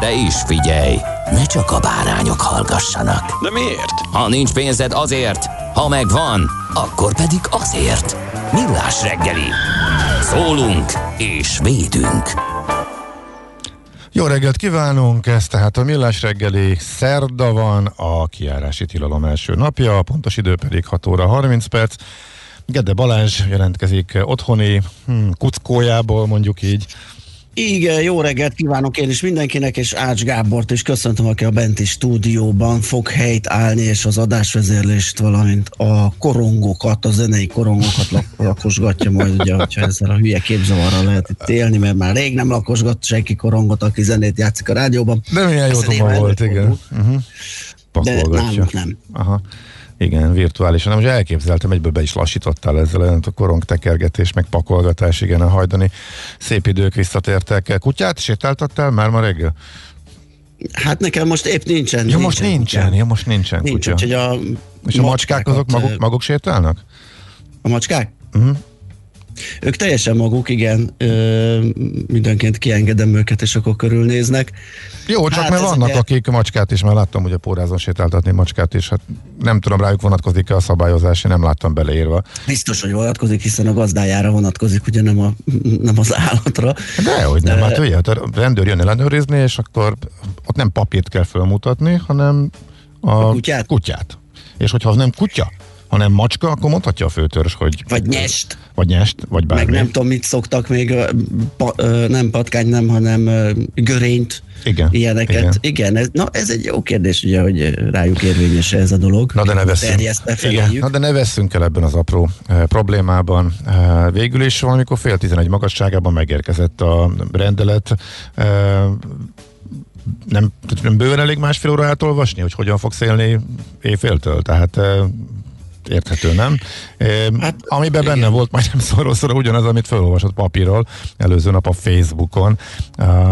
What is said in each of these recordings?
De is figyelj, ne csak a bárányok hallgassanak. De miért? Ha nincs pénzed azért, ha megvan, akkor pedig azért. Millás reggeli. Szólunk és védünk. Jó reggelt kívánunk, ez tehát a Millás reggeli szerda van, a kiárási tilalom első napja, a pontos idő pedig 6 óra 30 perc. Gede Balázs jelentkezik otthoni hm, kuckójából, mondjuk így. Igen, jó reggelt kívánok én is mindenkinek, és Ács Gábort is köszöntöm, aki a benti stúdióban fog helyt állni, és az adásvezérlést, valamint a korongokat, a zenei korongokat lak- lakosgatja majd, ugye, hogyha ezzel a hülye képzavarral lehet itt élni, mert már rég nem lakosgat senki korongot, aki zenét játszik a rádióban. De milyen jó volt, igen. Uh-huh. De nálunk nem. Aha. Igen, virtuálisan. Most elképzeltem, egyből be is lassítottál ezzel, a korong tekergetés, meg pakolgatás, igen, a hajdani szép idők visszatértek. Kutyát sétáltattál már ma reggel? Hát nekem most épp nincsen. Ja, most nincsen, kutyám. ja, most nincsen Nincs, kutya. úgyhogy a És a macskák azok maguk, maguk sétálnak? A macskák? Uh-huh. Ők teljesen maguk, igen, ö, mindenként kiengedem őket, és akkor körülnéznek. Jó, csak Hát mert vannak, ugye- akik macskát is, mert láttam ugye pórázon sétáltatni macskát, és hát nem tudom, rájuk vonatkozik-e a szabályozás, én nem láttam beleírva. Biztos, hogy vonatkozik, hiszen a gazdájára vonatkozik, ugye nem, a, nem az állatra. De hogy nem, hát ugye, hát a rendőr jön ellenőrizni, és akkor ott nem papírt kell felmutatni, hanem a, A kutyát? kutyát. És hogyha az nem kutya, hanem macska, akkor mondhatja a főtörzs, hogy... Vagy nyest, Vagy nyest, vagy bármi. meg nem tudom, mit szoktak még, pa, nem patkány, nem, hanem görényt, Igen, ilyeneket. igen. Igen, ez, na ez egy jó kérdés, ugye, hogy rájuk érvényes ez a dolog. Na de ne veszünk, igen, na de ne veszünk el ebben az apró e, problémában. E, végül is valamikor fél tizenegy magasságában megérkezett a rendelet. E, nem, nem bőven elég másfél óra átolvasni, hogy hogyan fogsz élni éjféltől, tehát érthető, nem? E, hát, amiben igen. benne volt majdnem szoroszor ugyanaz, amit felolvasott papírról előző nap a Facebookon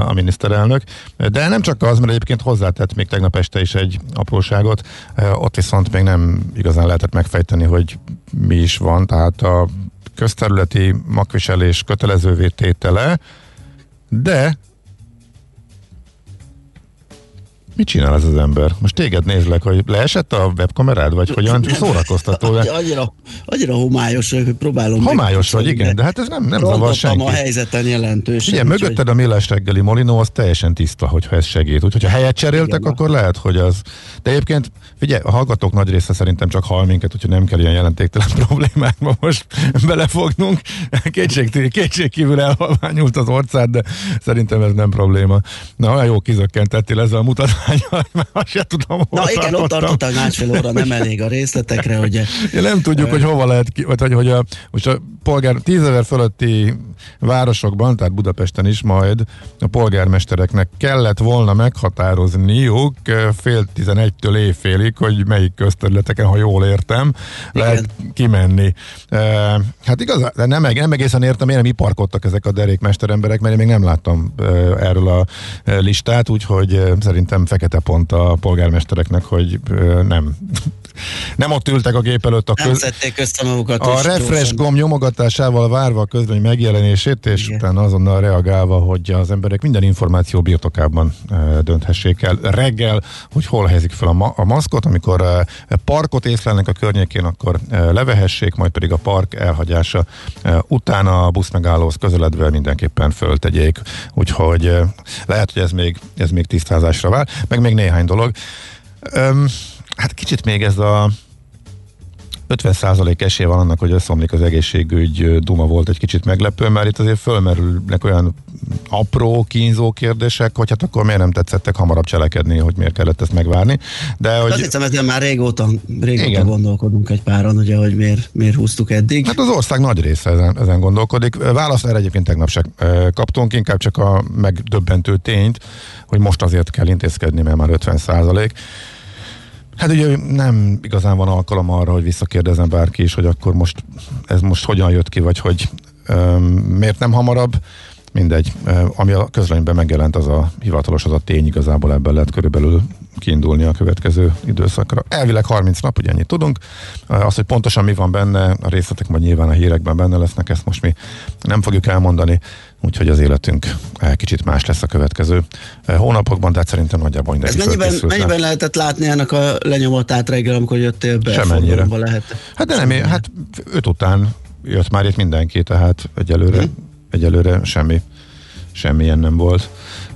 a, miniszterelnök. De nem csak az, mert egyébként hozzátett még tegnap este is egy apróságot, ott viszont még nem igazán lehetett megfejteni, hogy mi is van, tehát a közterületi magviselés kötelezővé tétele, de Mit csinál ez az ember? Most téged nézlek, hogy leesett a webkamerád, vagy hogyan szórakoztató? Annyira, annyira homályos, hogy próbálom Homályos vagy, igen, de hát ez nem, nem zavar senki. a helyzeten jelentősen. Ugye, mögötted a millás reggeli molinó az teljesen tiszta, hogyha ez segít. Úgyhogy ha helyet cseréltek, Igen, akkor lehet, hogy az. De egyébként, figyelj, a hallgatók nagy része szerintem csak hall minket, úgyhogy nem kell ilyen jelentéktelen problémákba most belefognunk. Kétség, kétség kívül elhalványult az orcád, de szerintem ez nem probléma. Na, olyan jó kizökkentettél ezzel a mutatványal, mert azt se tudom, hol Na igen, ott tartottak másfél óra, nem elég a részletekre, ugye. Ja, nem tudjuk, hogy hova lehet ki, vagy hogy, hogy a, most a polgár, tízezer fölötti városokban, tehát Budapesten is majd a polgármestereknek kellett volna meghatározniuk fél tizenegytől éjfélig, hogy melyik közterületeken, ha jól értem, Igen. lehet kimenni. Eh, Hát igaz, de nem, nem egészen értem, miért nem iparkodtak ezek a derékmester emberek, mert én még nem láttam erről a listát, úgyhogy szerintem fekete pont a polgármestereknek, hogy nem nem ott ültek a gép előtt a Nem köz... magukat. A refresh gomb nyomogatásával várva a közlemény megjelenését, és Igen. utána azonnal reagálva, hogy az emberek minden információ birtokában e, dönthessék el reggel, hogy hol helyezik fel a, ma- a maszkot, amikor e, parkot észlelnek a környékén, akkor e, levehessék, majd pedig a park elhagyása e, utána a buszmegállóhoz közeledve mindenképpen föltegyék. Úgyhogy e, lehet, hogy ez még, ez még tisztázásra vár. Meg még néhány dolog. Öm, hát kicsit még ez a 50% esély van annak, hogy összeomlik az egészségügy duma volt egy kicsit meglepő, mert itt azért fölmerülnek olyan apró, kínzó kérdések, hogy hát akkor miért nem tetszettek hamarabb cselekedni, hogy miért kellett ezt megvárni. De hogy... Azt hiszem, ezen már régóta, régóta Igen. gondolkodunk egy páran, ugye, hogy miért, miért húztuk eddig. Hát az ország nagy része ezen, ezen gondolkodik. Választ erre egyébként tegnap se ö, kaptunk, inkább csak a megdöbbentő tényt, hogy most azért kell intézkedni, mert már 50 százalék. Hát ugye nem igazán van alkalom arra, hogy visszakérdezem bárki is, hogy akkor most ez most hogyan jött ki, vagy hogy öm, miért nem hamarabb. Mindegy, Ö, ami a közlönyben megjelent, az a hivatalos, az a tény igazából ebből lehet körülbelül kiindulni a következő időszakra. Elvileg 30 nap, ugye ennyit tudunk. Az, hogy pontosan mi van benne, a részletek majd nyilván a hírekben benne lesznek, ezt most mi nem fogjuk elmondani, úgyhogy az életünk eh, kicsit más lesz a következő eh, hónapokban, de hát szerintem nagyjából Ez mindenki mennyiben, fölkészült rá. mennyiben lehetett látni ennek a lenyomatát reggel, amikor jöttél be? Semennyire. Lehet. Hát de nem, én- hát öt után jött már itt mindenki, tehát egyelőre, Mhm. egyelőre semmi, semmilyen nem volt.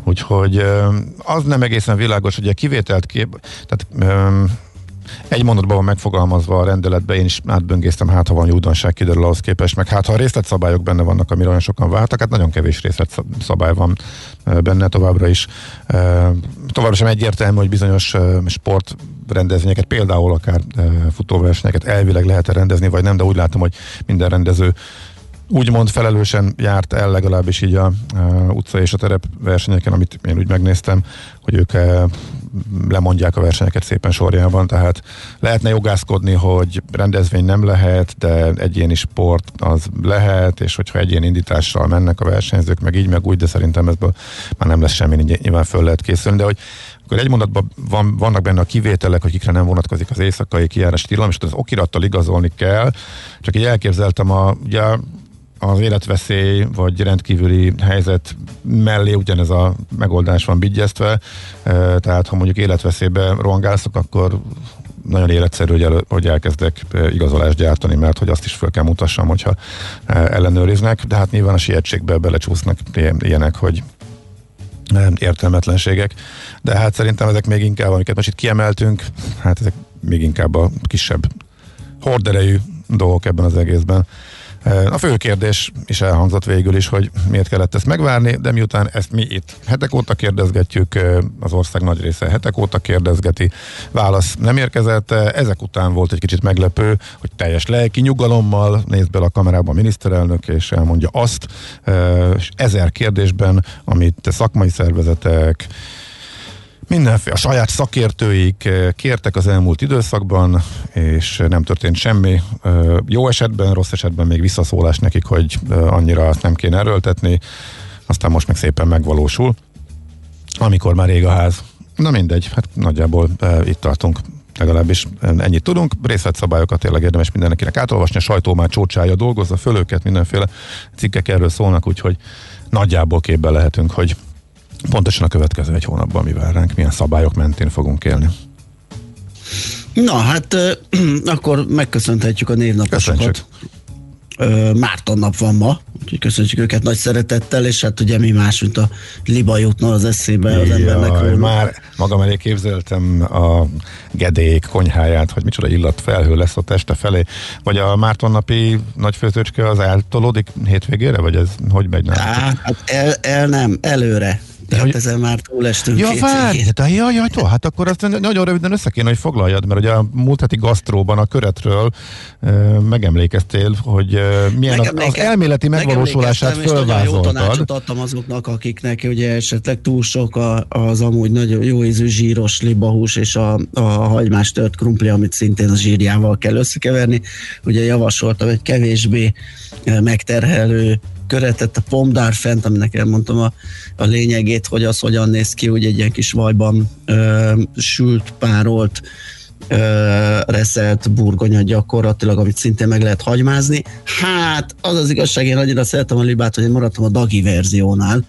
Úgyhogy ö, az nem egészen világos, hogy a kivételt kép, tehát egy mondatban van megfogalmazva a rendeletbe, én is átböngésztem, hát ha van újdonság kiderül ahhoz képest, meg hát ha a részletszabályok benne vannak, amire olyan sokan vártak, hát nagyon kevés részletszabály van benne továbbra is. Továbbra sem egyértelmű, hogy bizonyos ö, sportrendezvényeket, például akár futóversenyeket elvileg lehet-e rendezni, vagy nem, de úgy látom, hogy minden rendező úgymond felelősen járt el legalábbis így a, a utca és a terep versenyeken, amit én úgy megnéztem, hogy ők e, lemondják a versenyeket szépen sorjában, tehát lehetne jogászkodni, hogy rendezvény nem lehet, de egyéni sport az lehet, és hogyha egyéni indítással mennek a versenyzők, meg így, meg úgy, de szerintem ebből már nem lesz semmi, ny- nyilván föl lehet készülni, de hogy akkor egy mondatban van, vannak benne a kivételek, akikre nem vonatkozik az éjszakai kijárás tilalom, és az okirattal igazolni kell. Csak így elképzeltem a, ugye életveszély vagy rendkívüli helyzet mellé ugyanez a megoldás van bigyeztve, tehát ha mondjuk életveszélybe rohangálszok, akkor nagyon életszerű, hogy, elő, hogy elkezdek igazolást gyártani, mert hogy azt is föl kell mutassam, hogyha ellenőriznek, de hát nyilván a sietségbe belecsúsznak ilyen- ilyenek, hogy értelmetlenségek, de hát szerintem ezek még inkább, amiket most itt kiemeltünk, hát ezek még inkább a kisebb horderejű dolgok ebben az egészben. A fő kérdés is elhangzott végül is, hogy miért kellett ezt megvárni, de miután ezt mi itt hetek óta kérdezgetjük, az ország nagy része hetek óta kérdezgeti, válasz nem érkezett, ezek után volt egy kicsit meglepő, hogy teljes lelki nyugalommal néz bele a kamerába a miniszterelnök, és elmondja azt, és ezer kérdésben, amit szakmai szervezetek, Mindenféle, a saját szakértőik eh, kértek az elmúlt időszakban, és nem történt semmi. Eh, Jó esetben, rossz esetben még visszaszólás nekik, hogy eh, annyira azt nem kéne erőltetni, aztán most meg szépen megvalósul, amikor már rég a ház. Na mindegy, hát nagyjából itt tartunk legalábbis ennyit tudunk. Részletszabályokat tényleg érdemes mindenkinek átolvasni. A sajtó már csócsája dolgozza föl őket, mindenféle cikkek erről szólnak, úgyhogy nagyjából képben lehetünk, hogy pontosan a következő egy hónapban mi vár ránk, milyen szabályok mentén fogunk élni. Na, hát ö, akkor megköszönhetjük a névnaposokat. Márton nap van ma, úgyhogy köszönjük őket nagy szeretettel, és hát ugye mi más, mint a liba jutna az eszébe az embernek. Jaj, már magam elé képzeltem a gedék konyháját, hogy micsoda illat felhő lesz a teste felé, vagy a Márton napi nagyfőzőcske az eltolódik hétvégére, vagy ez hogy megy hát el, el nem, előre. Tehát hogy- ezen már túlestünk Ja, két várj, de jaj, jaj, tó, hát akkor azt nagyon röviden össze kéne, hogy foglaljad, mert ugye a múlt heti gasztróban a köretről ö, megemlékeztél, hogy ö, milyen az, az elméleti megvalósulását nagyon jó fölvázoltad. tanácsot adtam azoknak, akiknek ugye esetleg túl sok a, az amúgy nagyon jó ízű zsíros libahús és a, a hagymás tört krumpli, amit szintén a zsírjával kell összekeverni. Ugye javasoltam egy kevésbé megterhelő köretet, a pomdár fent, aminek elmondtam a, a lényegét, hogy az hogyan néz ki, ugye egy ilyen kis vajban ö, sült, párolt ö, reszelt burgonya gyakorlatilag, amit szintén meg lehet hagymázni. Hát, az az igazság, én annyira szeretem a libát, hogy én maradtam a dagi verziónál.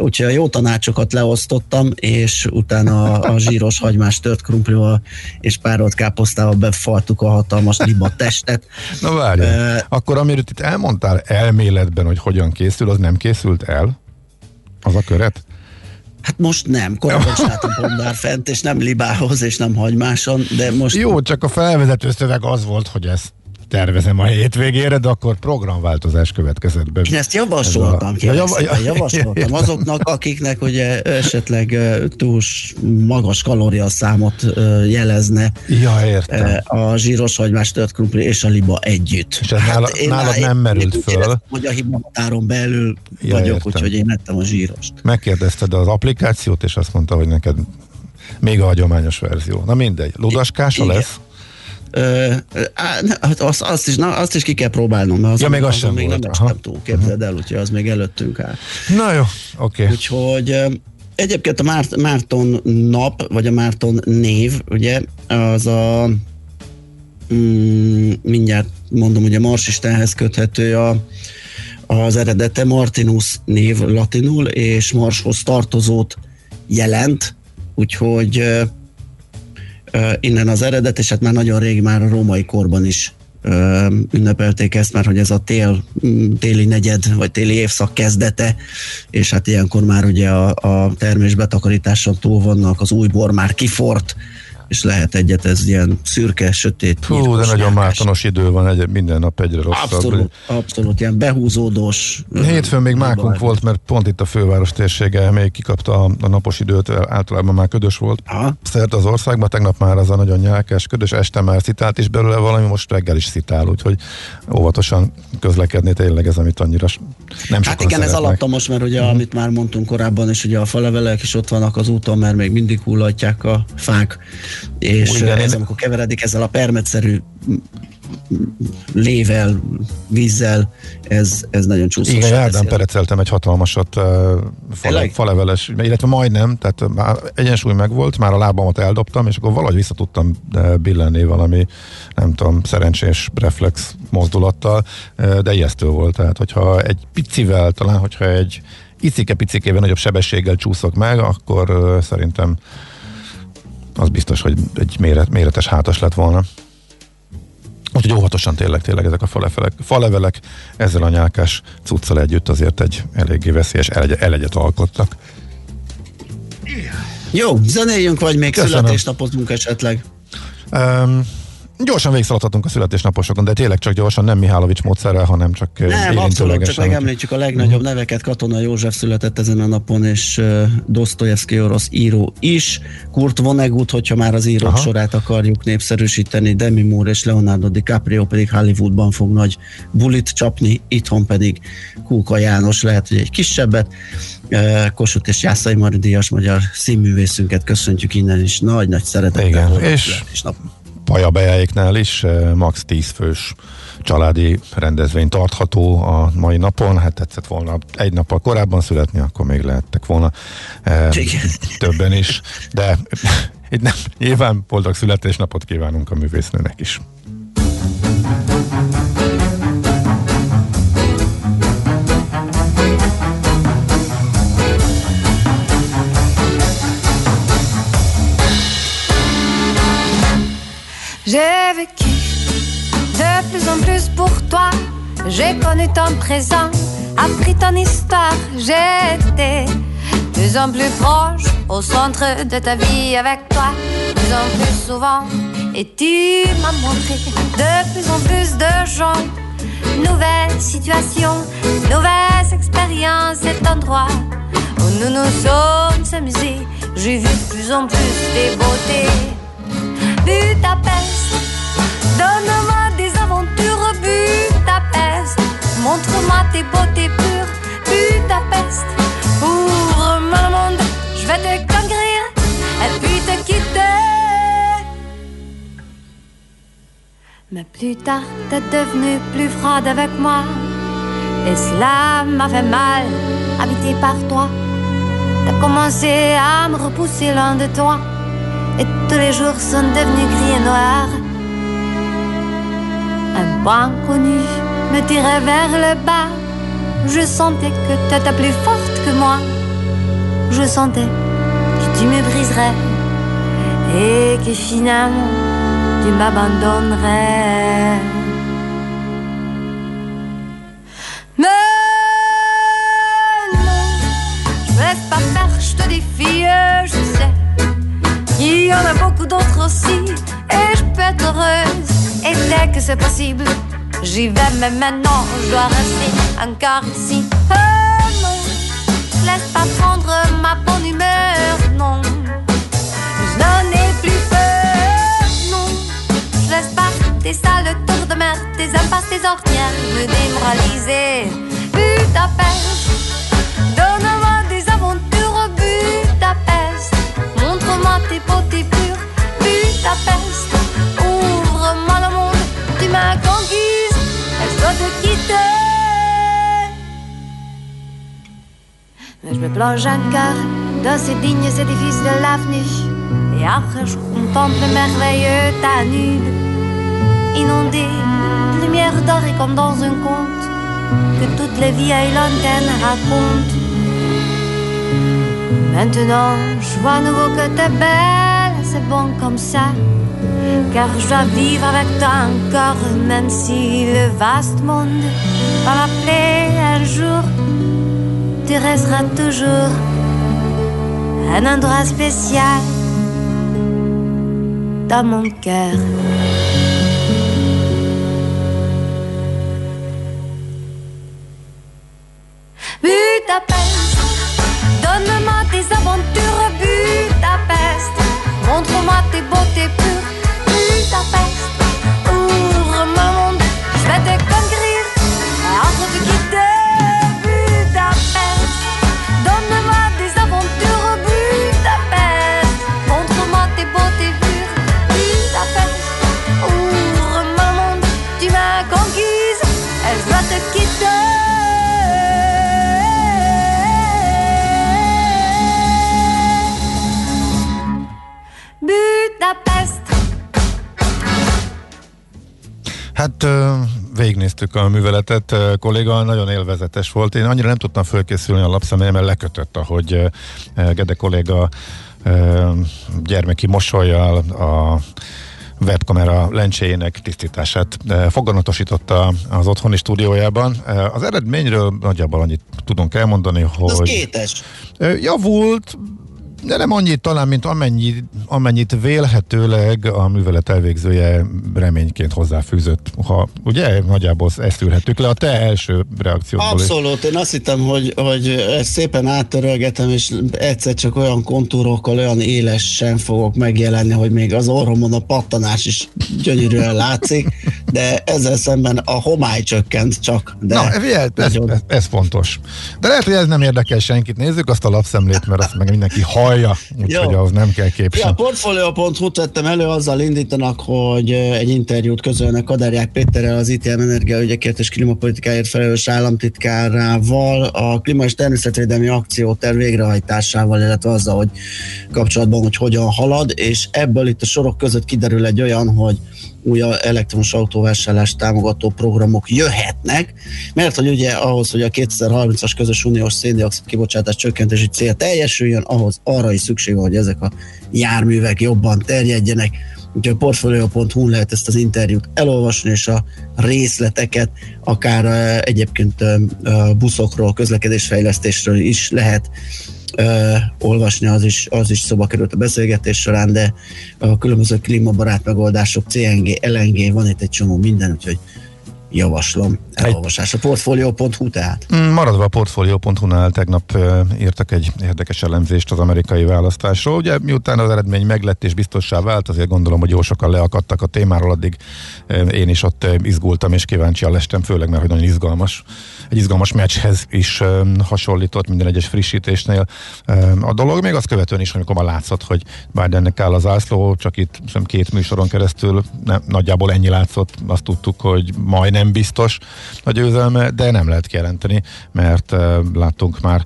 Úgyhogy a jó tanácsokat leosztottam, és utána a, a zsíros hagymás tört krumplival és párolt káposztával befaltuk a hatalmas liba testet. Na várj, Ö, akkor amiről itt elmondtál elméletben, hogy hogyan készül, az nem készült el? Az a köret? Hát most nem, korábban csináltam pomdár fent, és nem libához, és nem hagymáson, de most Jó, csak a felvezető szöveg az volt, hogy ezt tervezem a hétvégére, de akkor programváltozás következett be. Én ezt javasoltam, Ez a- ja, Ja, jav- javasoltam azoknak, akiknek ugye esetleg túl magas kalóriaszámot jelezne Ja, értem. a zsíros hagymás tört krumpli és a liba együtt. És ez nála- én nálad már- nem én merült úgy föl? éreztem, hogy a hibahatáron belül Ja, vagyok, értem. úgyhogy én ettem a zsírost. Megkérdezted az applikációt, és azt mondta, hogy neked még a hagyományos verzió. Na mindegy, ludaskása Igen. lesz? Ö, á, hát azt, azt, is, na, azt is ki kell próbálnom, mert az, Ja, még az sem még volt, nem estem túl, képzeld el, úgyhogy az még előttünk áll. Na jó, oké. Okay. Úgyhogy egyébként a Márt, Márton nap, vagy a Márton név, ugye, az a mm, mindjárt mondom, hogy a Marsistenhez köthető a, az eredete Martinus név latinul, és Marshoz tartozót jelent, úgyhogy innen az eredet, és hát már nagyon rég, már a római korban is ünnepelték ezt, mert hogy ez a tél, téli negyed, vagy téli évszak kezdete, és hát ilyenkor már ugye a, a termés betakarításon túl vannak, az új bor már kifort, és lehet egyet, ez ilyen szürke, sötét, Hú, de nyírkos, nagyon nyálkás. mártonos idő van, egy, minden nap egyre rosszabb. Abszolút, abszolút, ilyen behúzódós. Hétfőn még mákunk baj. volt, mert pont itt a főváros térsége még kikapta a, a napos időt, általában már ködös volt. Aha. Szerte az országban, tegnap már az a nagyon nyálkás, ködös, este már szitált is belőle valami, most reggel is szitál, úgyhogy óvatosan közlekedni tényleg ez, amit annyira nem Hát igen, ez szeretnek. alattomos, mert ugye, amit már mondtunk korábban, és ugye a falevelek is ott vannak az úton, mert még mindig hullatják a fák, és Igen, ez én- amikor keveredik ezzel a permetszerű lével, vízzel, ez, ez nagyon csúszós. Igen, járdán pereceltem egy hatalmasat uh, fale, faleveles, illetve majdnem, tehát már egyensúly megvolt, már a lábamat eldobtam, és akkor valahogy vissza tudtam uh, billenni valami, nem tudom, szerencsés reflex mozdulattal, uh, de ijesztő volt, tehát hogyha egy picivel, talán hogyha egy icike-picikével nagyobb sebességgel csúszok meg, akkor uh, szerintem az biztos, hogy egy méret, méretes hátas lett volna. Úgyhogy óvatosan tényleg, tényleg ezek a falevelek, falevelek ezzel a nyálkás cuccal együtt azért egy eléggé veszélyes elegy, elegyet alkottak. Jó, zenéljünk, vagy még Köszönöm. születésnapozunk esetleg. Um, gyorsan végigszaladhatunk a születésnaposokon, de tényleg csak gyorsan, nem Mihálovics módszerrel, hanem csak Nem, abszolút, csak megemlítjük a legnagyobb neveket. Katona József született ezen a napon, és Dostoyevsky orosz író is. Kurt Vonnegut, hogyha már az írók Aha. sorát akarjuk népszerűsíteni, Demi Moore és Leonardo DiCaprio pedig Hollywoodban fog nagy bulit csapni, itthon pedig Kúka János lehet, hogy egy kisebbet. Kossuth és Jászai Mari Díjas magyar színművészünket köszöntjük innen is nagy-nagy szeretettel. Igen, Boldog és- születésnap. Paja bejáéknál is eh, max 10 fős családi rendezvény tartható a mai napon. Hát tetszett volna egy nappal korábban születni, akkor még lehettek volna eh, többen is. De itt nem, nyilván boldog születésnapot kívánunk a művésznőnek is. J'ai vécu de plus en plus pour toi. J'ai connu ton présent, appris ton histoire. J'étais plus en plus proche au centre de ta vie avec toi. Plus en plus souvent, et tu m'as montré de plus en plus de gens. Nouvelles situations, nouvelles expériences, cet endroit où nous nous sommes amusés. J'ai vu de plus en plus tes beautés. Plus tard, t'es devenu plus froide avec moi. Et cela m'a fait mal, habité par toi. T'as commencé à me repousser loin de toi. Et tous les jours sont devenus gris et noirs. Un point connu me tirait vers le bas. Je sentais que t'étais plus forte que moi. Je sentais que tu me briserais. Et que finalement, tu m'abandonnerais. Mais non, je me laisse pas faire, je te défie, je sais. Il y en a beaucoup d'autres aussi, et je peux être heureuse. Et dès que c'est possible, j'y vais, mais maintenant je dois rester encore ici. Oh non, je laisse pas prendre ma bonne humeur, tes sales tours de mer, tes impasses, tes ornières me démoraliser. Budapest, donne-moi des aventures, Budapest. Montre-moi tes beautés pures, Budapest. Ouvre-moi le monde, tu m'as conquise, et je dois te quitter. Mais je me plonge encore dans ces dignes édifices de l'avenue. Et après, je contemple le merveilleux Danube, inondé de lumière dorée comme dans un conte que toutes les vieilles lanternes racontent. Maintenant, je vois à nouveau que t'es belle, c'est bon comme ça. Car je dois vivre avec toi encore, même si le vaste monde va m'appeler un jour. Tu resteras toujours un endroit spécial dans mon cœur. Budapest, donne-moi tes aventures, Budapest. Montre-moi tes beautés pures, Budapest. Ouvre-moi le monde, je vais te conquérir avant de quitter Budapest. Donne-moi des aventures, Budapest. Montre-moi tes beautés pures, Budapest. Ouvre-moi le monde, tu m'as conquise, et je te quitter. Hát végignéztük a műveletet, ö, kolléga, nagyon élvezetes volt. Én annyira nem tudtam fölkészülni a lapszemlélyem, mert lekötött, ahogy Gede kolléga gyermeki mosolyjal a webkamera lencséjének tisztítását foganatosította az otthoni stúdiójában. Az eredményről nagyjából annyit tudunk elmondani, hogy kétes. Ö, javult, de nem annyit talán, mint amennyi, amennyit vélhetőleg a művelet elvégzője reményként hozzáfűzött. Ha, ugye, nagyjából ezt ülhettük le a te első reakciódból. is. Abszolút, én azt hittem, hogy, hogy ezt szépen áttörölgetem, és egyszer csak olyan kontúrokkal, olyan élesen fogok megjelenni, hogy még az orromon a pattanás is gyönyörűen látszik, de ezzel szemben a homály csökkent csak. De Na, ez, nagyon- ez, ez fontos. De lehet, hogy ez nem érdekel senkit. Nézzük azt a lapszemlét, mert azt meg mindenki hallja, úgyhogy ahhoz nem kell kép Ja, a Portfolio.hu tettem elő, azzal indítanak, hogy egy interjút közölnek Kaderják Péterrel, az ITM energiaügyekért és klímapolitikáért felelős államtitkárával, a klíma és természetvédelmi akcióterv végrehajtásával, illetve azzal, hogy kapcsolatban, hogy hogyan halad, és ebből itt a sorok között kiderül egy olyan, hogy új elektromos autóvásárlás támogató programok jöhetnek, mert hogy ugye ahhoz, hogy a 2030-as közös uniós széndiokszid kibocsátás csökkentési cél teljesüljön, ahhoz arra is szükség van, hogy ezek a járművek jobban terjedjenek. Úgyhogy a portfolio.hu lehet ezt az interjút elolvasni, és a részleteket akár egyébként buszokról, közlekedésfejlesztésről is lehet olvasni, az is, az is szoba került a beszélgetés során, de a különböző klímabarát megoldások, CNG, LNG, van itt egy csomó minden, úgyhogy javaslom. elolvasás. A portfolio.hu tehát. Mm, Maradva a portfolio.hu-nál tegnap írtak egy érdekes elemzést az amerikai választásról. Ugye miután az eredmény meglett és biztossá vált, azért gondolom, hogy jó sokan leakadtak a témáról, addig én is ott izgultam és kíváncsian lestem, főleg mert hogy nagyon izgalmas. Egy izgalmas meccshez is hasonlított minden egyes frissítésnél a dolog. Még azt követően is, amikor már látszott, hogy Bidennek áll az ászló, csak itt hiszem, két műsoron keresztül nem, nagyjából ennyi látszott, azt tudtuk, hogy majdnem biztos a győzelme, de nem lehet kijelenteni, mert láttunk már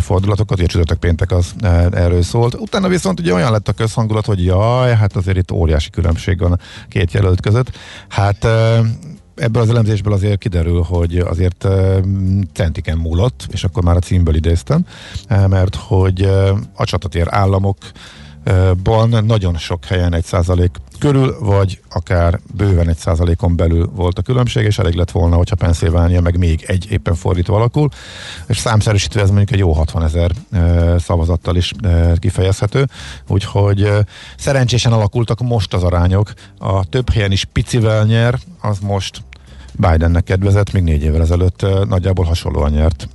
fordulatokat, ugye csütörtök péntek az erről szólt. Utána viszont ugye olyan lett a közhangulat, hogy jaj, hát azért itt óriási különbség van a két jelölt között. Hát ebből az elemzésből azért kiderül, hogy azért centiken múlott, és akkor már a címből idéztem, mert hogy a csatatér államok ban nagyon sok helyen egy százalék körül, vagy akár bőven egy százalékon belül volt a különbség, és elég lett volna, hogyha Pennsylvania meg még egy éppen fordítva alakul, és számszerűsítve ez mondjuk egy jó 60 ezer szavazattal is kifejezhető, úgyhogy szerencsésen alakultak most az arányok, a több helyen is picivel nyer, az most Bidennek kedvezett, még négy évvel ezelőtt nagyjából hasonlóan nyert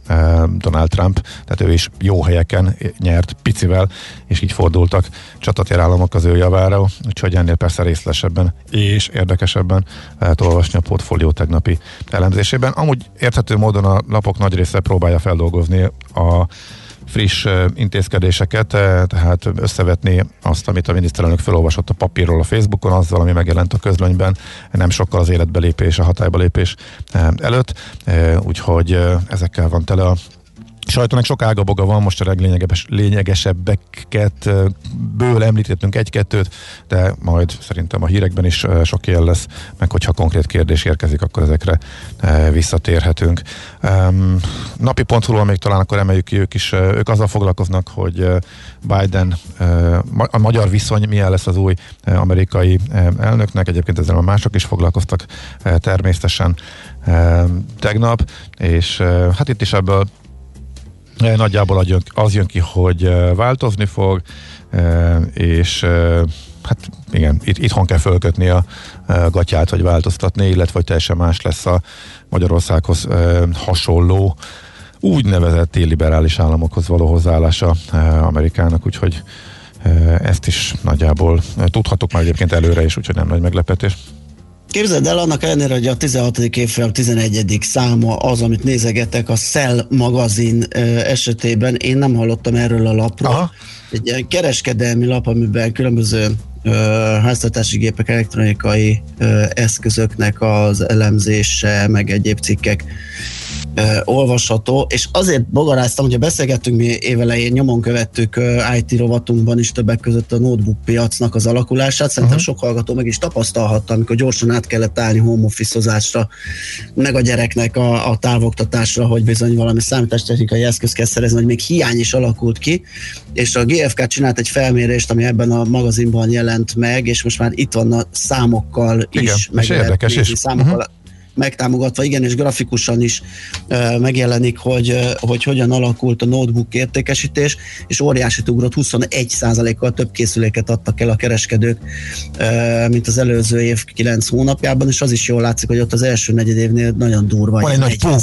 Donald Trump, tehát ő is jó helyeken nyert picivel, és így fordultak csatatér az ő javára, úgyhogy ennél persze részlesebben és érdekesebben lehet olvasni a portfólió tegnapi elemzésében. Amúgy érthető módon a lapok nagy része próbálja feldolgozni a friss intézkedéseket, tehát összevetni azt, amit a miniszterelnök felolvasott a papírról a Facebookon, azzal, ami megjelent a közlönyben, nem sokkal az életbelépés, a hatályba lépés előtt, úgyhogy ezekkel van tele a sajtónak sok ágaboga van, most a leglényegesebbeket ből említettünk egy-kettőt, de majd szerintem a hírekben is sok él lesz, meg hogyha konkrét kérdés érkezik, akkor ezekre visszatérhetünk. Napi pontról még talán akkor emeljük ki ők is, ők azzal foglalkoznak, hogy Biden, a magyar viszony milyen lesz az új amerikai elnöknek, egyébként ezzel a mások is foglalkoztak természetesen tegnap, és hát itt is ebből Nagyjából az jön, ki, hogy változni fog, és hát igen, itt, itthon kell fölkötni a gatyát, vagy változtatni, illetve hogy teljesen más lesz a Magyarországhoz hasonló úgynevezett illiberális államokhoz való hozzáállása Amerikának, úgyhogy ezt is nagyjából tudhatok már egyébként előre is, úgyhogy nem nagy meglepetés. Képzeld el, annak ellenére, hogy a 16. évfolyam 11. száma az, amit nézegetek a Cell magazin esetében, én nem hallottam erről a lapról. Aha. Egy ilyen kereskedelmi lap, amiben különböző ö, háztartási gépek, elektronikai ö, eszközöknek az elemzése, meg egyéb cikkek olvasható, és azért bogaráztam, hogyha beszélgettünk mi évelején, nyomon követtük IT rovatunkban is többek között a notebook piacnak az alakulását, szerintem uh-huh. sok hallgató meg is tapasztalhatta, amikor gyorsan át kellett állni home office meg a gyereknek a, a távoktatásra, hogy bizony valami számítástechnikai eszköz kell szerezni, hogy még hiány is alakult ki, és a GFK csinált egy felmérést, ami ebben a magazinban jelent meg, és most már itt van a számokkal Igen, is. Meg és érdekes, és számokkal, uh-huh megtámogatva, igen, és grafikusan is megjelenik, hogy, hogy hogyan alakult a notebook értékesítés, és óriási ugrott 21%-kal több készüléket adtak el a kereskedők, mint az előző év 9 hónapjában, és az is jól látszik, hogy ott az első negyed évnél nagyon durva. Van egy nagy púp,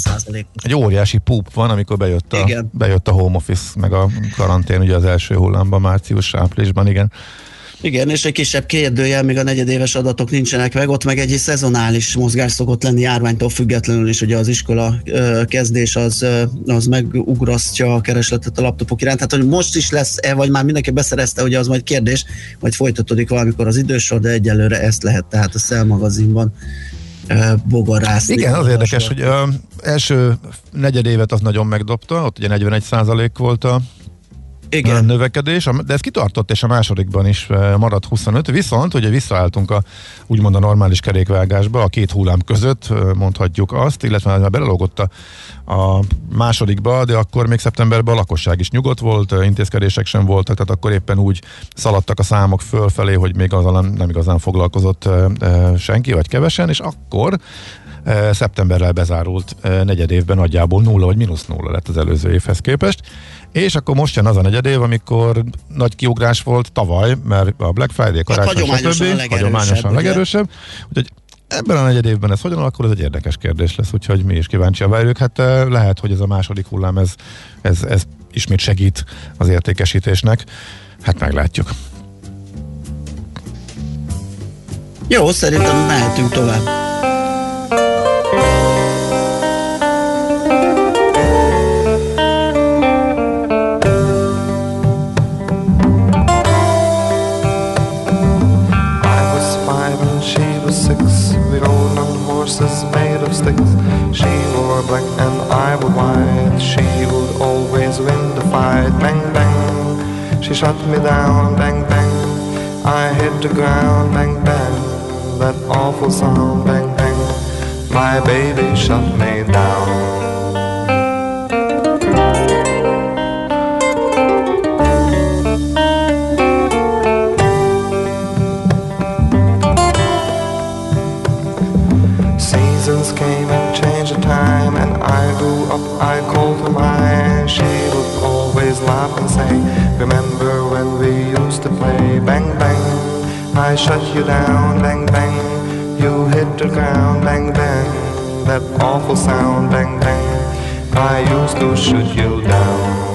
egy óriási púp van, amikor bejött a, igen. bejött a home office, meg a karantén ugye az első hullámban, március-áprilisban, igen. Igen, és egy kisebb kérdőjel, még a negyedéves adatok nincsenek meg, ott meg egy szezonális mozgás szokott lenni járványtól függetlenül is, ugye az iskola kezdés az, az megugrasztja a keresletet a laptopok iránt. Tehát, hogy most is lesz-e, vagy már mindenki beszerezte, ugye az majd kérdés, majd folytatódik valamikor az idősor, de egyelőre ezt lehet tehát a Cell magazinban bogarászni. Igen, az érdekes, hogy ö, első negyedévet az nagyon megdobta, ott ugye 41% volt a igen. növekedés, de ez kitartott, és a másodikban is eh, maradt 25, viszont ugye visszaálltunk a úgymond a normális kerékvágásba, a két hullám között eh, mondhatjuk azt, illetve már belelógott a, a másodikba, de akkor még szeptemberben a lakosság is nyugodt volt, eh, intézkedések sem voltak, tehát akkor éppen úgy szaladtak a számok fölfelé, hogy még azzal nem, nem igazán foglalkozott senki, vagy kevesen, és akkor szeptemberrel bezárult negyed évben nagyjából nulla vagy mínusz nulla lett az előző évhez képest. És akkor most jön az a negyed év, amikor nagy kiugrás volt tavaly, mert a Black Friday, karácsony, hát hagyományosan, stb. Hagyományosan legerősebb. Úgyhogy Ebben a negyed évben ez hogyan alakul, ez egy érdekes kérdés lesz, úgyhogy mi is kíváncsian várjuk. Hát eh, lehet, hogy ez a második hullám, ez, ez, ez ismét segít az értékesítésnek. Hát meglátjuk. Jó, szerintem mehetünk tovább. She wore black and I wore white. She would always win the fight. Bang bang. She shut me down. Bang bang. I hit the ground. Bang bang. That awful sound. Bang bang. My baby shut me down. I called her mine. She would always laugh and say, "Remember when we used to play? Bang bang, I shut you down. Bang bang, you hit the ground. Bang bang, that awful sound. Bang bang, I used to shoot you down."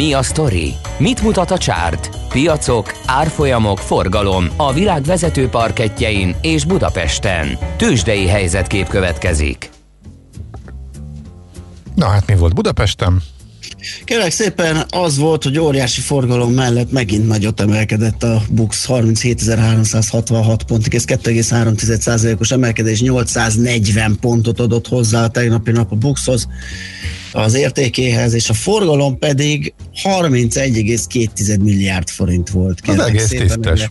Mi a sztori? Mit mutat a csárt? Piacok, árfolyamok, forgalom a világ vezető parketjein és Budapesten. Tősdei helyzetkép következik. Na hát mi volt Budapesten? Kérlek szépen, az volt, hogy óriási forgalom mellett megint nagyot emelkedett a BUX 37.366 pontig, ez 2,3%-os emelkedés, 840 pontot adott hozzá a tegnapi nap a BUX-hoz az értékéhez, és a forgalom pedig 31,2 milliárd forint volt. Az kérlek egész szépen, tisztes. ugye.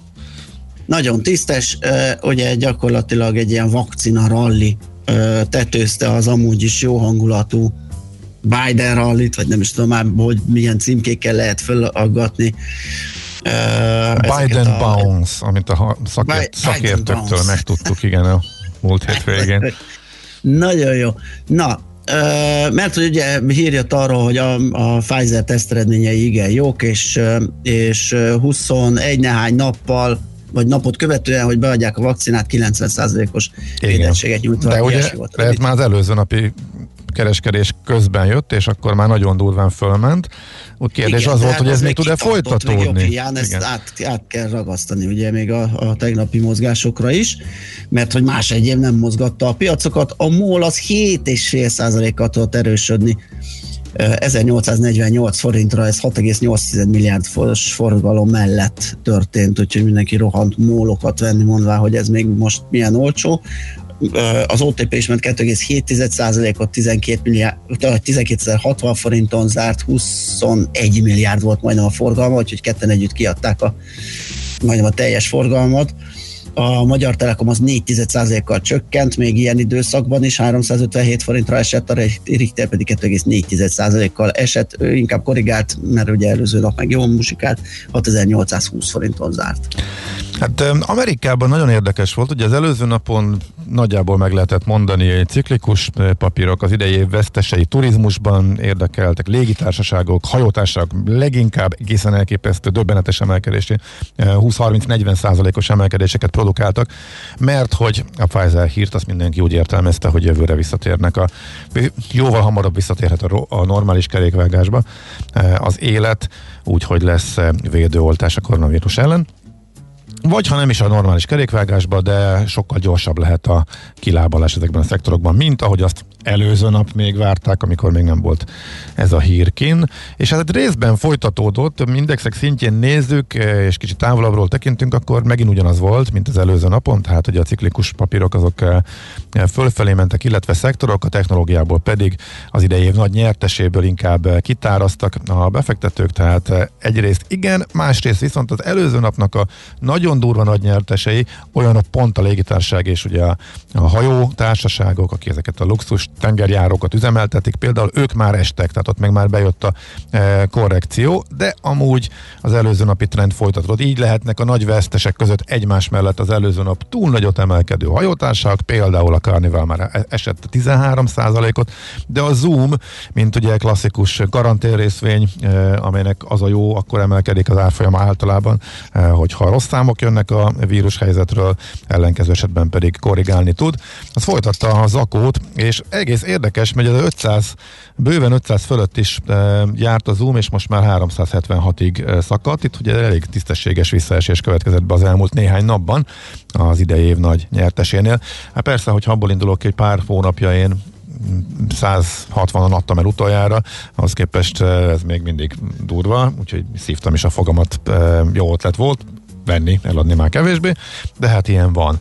Nagyon tisztes, ugye gyakorlatilag egy ilyen vakcina ralli tetőzte az amúgy is jó hangulatú Biden rallit, vagy nem is tudom már, hogy milyen címkékkel lehet fölaggatni. Biden a- Bounce, amit a szakért, Biden szakértőktől Bounce. megtudtuk, igen, a múlt hétvégén. Nagyon jó. Na, mert hogy ugye hír jött arról, hogy a, a Pfizer teszteredményei igen jók, és, és ö, 21 nehány nappal vagy napot követően, hogy beadják a vakcinát, 90%-os védettséget nyújtva. De ugye volt rövid. már az előző napi kereskedés közben jött, és akkor már nagyon durván fölment. Úgy kérdés Igen, az volt, tehát hogy ez még tud-e folytatódni. hiány, ezt Igen. át, át kell ragasztani ugye még a, a tegnapi mozgásokra is, mert hogy más egyéb nem mozgatta a piacokat. A MOL az 7,5%-kal tudott erősödni Ö, 1848 forintra, ez 6,8 milliárd forgalom mellett történt, úgyhogy mindenki rohant mólokat venni, mondvá, hogy ez még most milyen olcsó. Az OTP is ment 2,7%-ot, 12 milliárd, 12.060 forinton zárt, 21 milliárd volt majdnem a forgalma, úgyhogy ketten együtt kiadták a majdnem a teljes forgalmat. A Magyar Telekom az 4,1%-kal csökkent, még ilyen időszakban is 357 forintra esett, a Richter pedig 2,4%-kal esett, ő inkább korrigált, mert ugye előző nap meg jól musikált, 6820 forinton zárt. Hát Amerikában nagyon érdekes volt, ugye az előző napon nagyjából meg lehetett mondani egy ciklikus ö, papírok, az idei év vesztesei turizmusban érdekeltek, légitársaságok, hajótársaságok leginkább egészen elképesztő döbbenetes emelkedési 20-30-40 százalékos emelkedéseket produkáltak, mert hogy a Pfizer hírt azt mindenki úgy értelmezte, hogy jövőre visszatérnek a jóval hamarabb visszatérhet a, a normális kerékvágásba eh, az élet, úgyhogy lesz eh, védőoltás a koronavírus ellen. Vagy ha nem is a normális kerékvágásba, de sokkal gyorsabb lehet a kilábalás ezekben a szektorokban, mint ahogy azt előző nap még várták, amikor még nem volt ez a hírkin. És hát részben folytatódott, indexek szintjén nézzük, és kicsit távolabbról tekintünk, akkor megint ugyanaz volt, mint az előző napon, tehát hogy a ciklikus papírok azok eh, fölfelé mentek, illetve szektorok, a technológiából pedig az idei év nagy nyerteséből inkább eh, kitáraztak a befektetők, tehát eh, egyrészt igen, másrészt viszont az előző napnak a nagyon durva nagy nyertesei, olyanok pont a légitárság és ugye a, a hajó társaságok, akik ezeket a luxus tengerjárókat üzemeltetik, például ők már estek, tehát ott meg már bejött a e, korrekció, de amúgy az előző napi trend folytatódott. Így lehetnek a nagy vesztesek között egymás mellett az előző nap túl nagyot emelkedő hajótársak, például a Carnival már e- esett 13 ot de a Zoom, mint ugye klasszikus garantén részvény, e, amelynek az a jó, akkor emelkedik az árfolyama általában, e, hogyha rossz számok jönnek a vírushelyzetről, ellenkező esetben pedig korrigálni tud. Az folytatta a zakót, és egész érdekes, mert az 500, bőven 500 fölött is e, járt a Zoom, és most már 376-ig e, szakadt. Itt ugye elég tisztességes visszaesés következett be az elmúlt néhány napban az idei év nagy nyertesénél. Hát persze, hogy abból indulok, hogy pár hónapja én 160-an adtam el utoljára, ahhoz képest eh, ez még mindig durva, úgyhogy szívtam is a fogamat, eh, jó ötlet volt, venni, eladni már kevésbé, de hát ilyen van.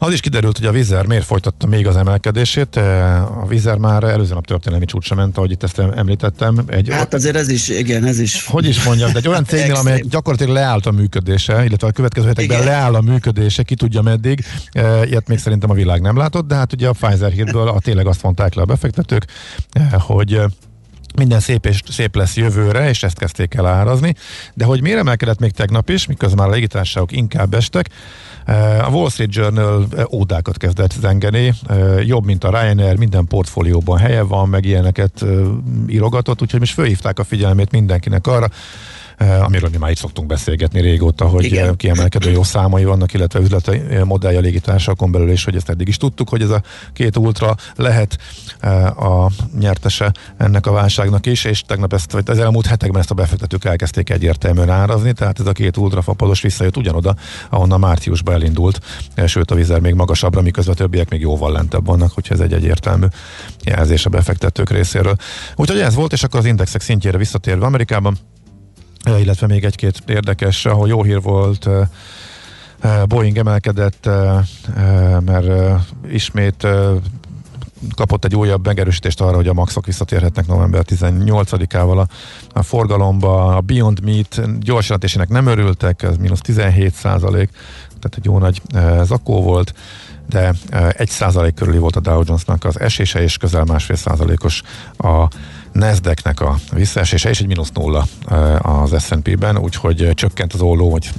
Az is kiderült, hogy a Vizer miért folytatta még az emelkedését. Eh, A Vizer már előző nap történelmi csúcsra ment, ahogy itt ezt említettem. Egy, Hát azért ez is, igen, ez is. hogy is mondjam, de egy olyan cégnél, amelyek gyakorlatilag leállt a működése, illetve a következő hetekben Igen. leáll a működése, ki tudja meddig, e, ilyet még szerintem a világ nem látott, de hát ugye a Pfizer hírből a, tényleg azt mondták le a befektetők, e, hogy minden szép és szép lesz jövőre, és ezt kezdték el árazni. De hogy miért emelkedett még tegnap is, miközben már a légitársaságok inkább estek, a Wall Street Journal ódákat kezdett zengeni, jobb, mint a Ryanair, minden portfólióban helye van, meg ilyeneket írogatott, úgyhogy most fölhívták a figyelmét mindenkinek arra, amiről mi már itt szoktunk beszélgetni régóta, hogy Igen. Kiemelkedő jó számai vannak, illetve üzleti modellje a légitársakon belül is, hogy ezt eddig is tudtuk, hogy ez a két ultra lehet eh, a nyertese ennek a válságnak is, és tegnap ezt, vagy az elmúlt hetekben ezt a befektetők elkezdték egyértelműen árazni, tehát ez a két ultra fapados visszajött ugyanoda, ahonnan márciusban elindult, sőt a vizer még magasabbra, miközben a többiek még jóval lentebb vannak, úgyhogy ez egy egyértelmű jelzés a befektetők részéről. Úgyhogy ez volt, és akkor az indexek szintjére visszatérve Amerikában, illetve még egy-két érdekes, ahol jó hír volt, eh, eh, Boeing emelkedett, eh, eh, mert eh, ismét eh, kapott egy újabb megerősítést arra, hogy a maxok visszatérhetnek november 18-ával a, a forgalomba. A Beyond Meat gyors jelentésének nem örültek, ez mínusz 17 százalék, tehát egy jó nagy eh, zakó volt de eh, egy százalék körüli volt a Dow Jonesnak az esése, és közel másfél százalékos a Nasdaqnek a visszaesése, és egy mínusz nulla az S&P-ben, úgyhogy csökkent az olló, vagy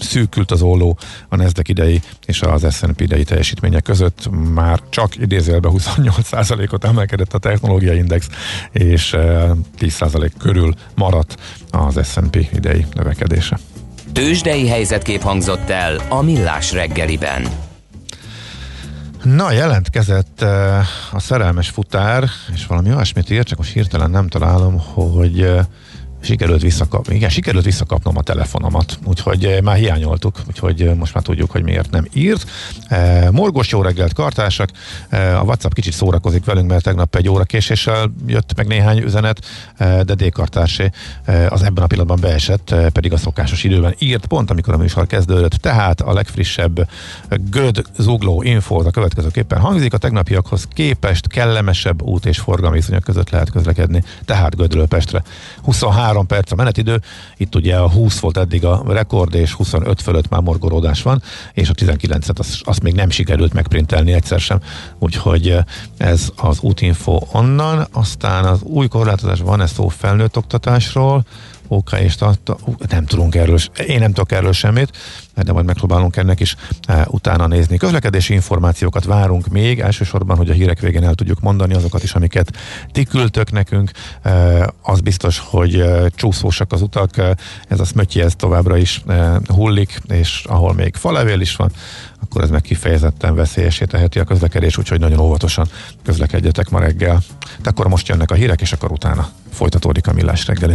szűkült az olló a Nasdaq idei és az S&P idei teljesítmények között. Már csak idézőjelben 28%-ot emelkedett a technológiai index, és eh, 10% körül maradt az S&P idei növekedése. Tőzsdei helyzetkép hangzott el a Millás reggeliben. Na, jelentkezett uh, a szerelmes futár, és valami olyasmit írt, csak most hirtelen nem találom, hogy uh, sikerült visszakapni. Igen, sikerült visszakapnom a telefonomat, úgyhogy uh, már hiányoltuk, úgyhogy uh, most már tudjuk, hogy miért nem írt. Uh, morgos jó reggelt, kartársak. A WhatsApp kicsit szórakozik velünk, mert tegnap egy óra késéssel jött meg néhány üzenet, de D-kartársé uh, az ebben a pillanatban beesett, pedig a szokásos időben írt, pont amikor a műsor kezdődött. Tehát a legfrissebb Göd zugló info a következőképpen hangzik. A tegnapiakhoz képest kellemesebb út és forgalmi viszonyok között lehet közlekedni. Tehát Gödről Pestre. 23 perc a menetidő. Itt ugye a 20 volt eddig a rekord, és 25 fölött már morgoródás van, és a 19-et azt, azt még nem sikerült megprintelni egyszer sem. Úgyhogy eh, ez az útinfo onnan. Aztán az új korlátozás van-e szó felnőtt oktatásról? Oka, és ta, ta, nem tudunk erről, én nem tudok erről semmit, de majd megpróbálunk ennek is e, utána nézni. Közlekedési információkat várunk még, elsősorban, hogy a hírek végén el tudjuk mondani azokat is, amiket ti küldtök nekünk. E, az biztos, hogy e, csúszósak az utak, ez a smötyi, ez továbbra is hullik, és ahol még falevél is van, akkor ez meg kifejezetten veszélyesé teheti a közlekedés, úgyhogy nagyon óvatosan közlekedjetek ma reggel. De akkor most jönnek a hírek, és akkor utána folytatódik a millás reggeli.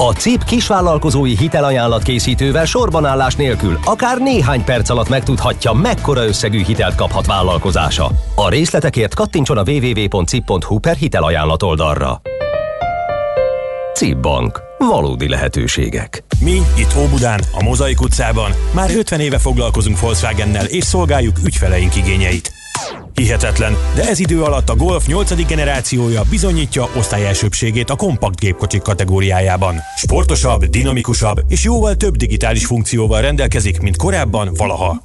A CIP kisvállalkozói hitelajánlat készítővel sorbanállás nélkül akár néhány perc alatt megtudhatja, mekkora összegű hitelt kaphat vállalkozása. A részletekért kattintson a www.cip.hu per hitelajánlat oldalra. CIP Bank. Valódi lehetőségek. Mi itt Óbudán, a Mozaik utcában már 50 éve foglalkozunk Volkswagennel és szolgáljuk ügyfeleink igényeit. Hihetetlen, de ez idő alatt a Golf 8. generációja bizonyítja osztályelsőbségét a kompakt gépkocsik kategóriájában. Sportosabb, dinamikusabb és jóval több digitális funkcióval rendelkezik, mint korábban valaha.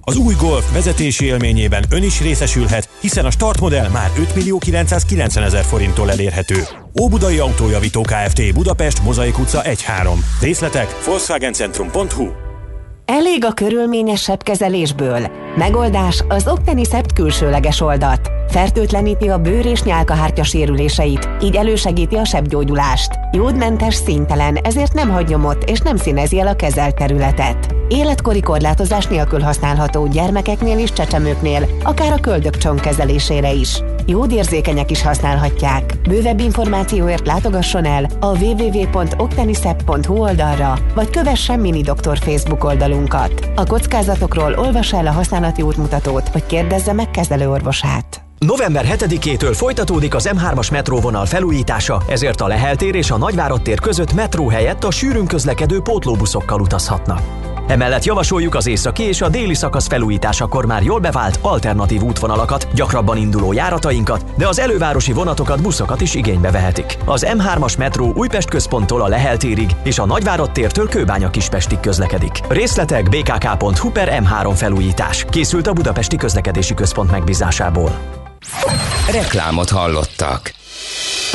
Az új Golf vezetési élményében ön is részesülhet, hiszen a startmodell már 5 millió 990 ezer forinttól elérhető. Óbudai Autójavító Kft. Budapest, Mozaik utca 1-3. Részletek volkswagencentrum.hu Elég a körülményesebb kezelésből. Megoldás az Octenisept külsőleges oldat. Fertőtleníti a bőr és nyálkahártya sérüléseit, így elősegíti a sebgyógyulást. Jódmentes, színtelen, ezért nem hagy nyomot és nem színezi el a kezelt területet. Életkori korlátozás nélkül használható gyermekeknél és csecsemőknél, akár a köldökcsont kezelésére is. Jódérzékenyek is használhatják. Bővebb információért látogasson el a www.octenisept.hu oldalra, vagy kövessen Mini Doktor Facebook oldalunkat. A kockázatokról olvassa el a használati útmutatót, vagy kérdezze meg kezelőorvosát. November 7-től folytatódik az M3-as metróvonal felújítása, ezért a Lehel tér és a Nagyvárad tér között metró helyett a sűrűn közlekedő pótlóbuszokkal utazhatnak. Emellett javasoljuk az északi és a déli szakasz felújításakor már jól bevált alternatív útvonalakat, gyakrabban induló járatainkat, de az elővárosi vonatokat, buszokat is igénybe vehetik. Az M3-as metró Újpest központtól a Lehel térig és a Nagyvárad tértől Kőbánya Kispestig közlekedik. Részletek bkk.hu per M3 felújítás. Készült a Budapesti Közlekedési Központ megbízásából. Reklámot hallottak.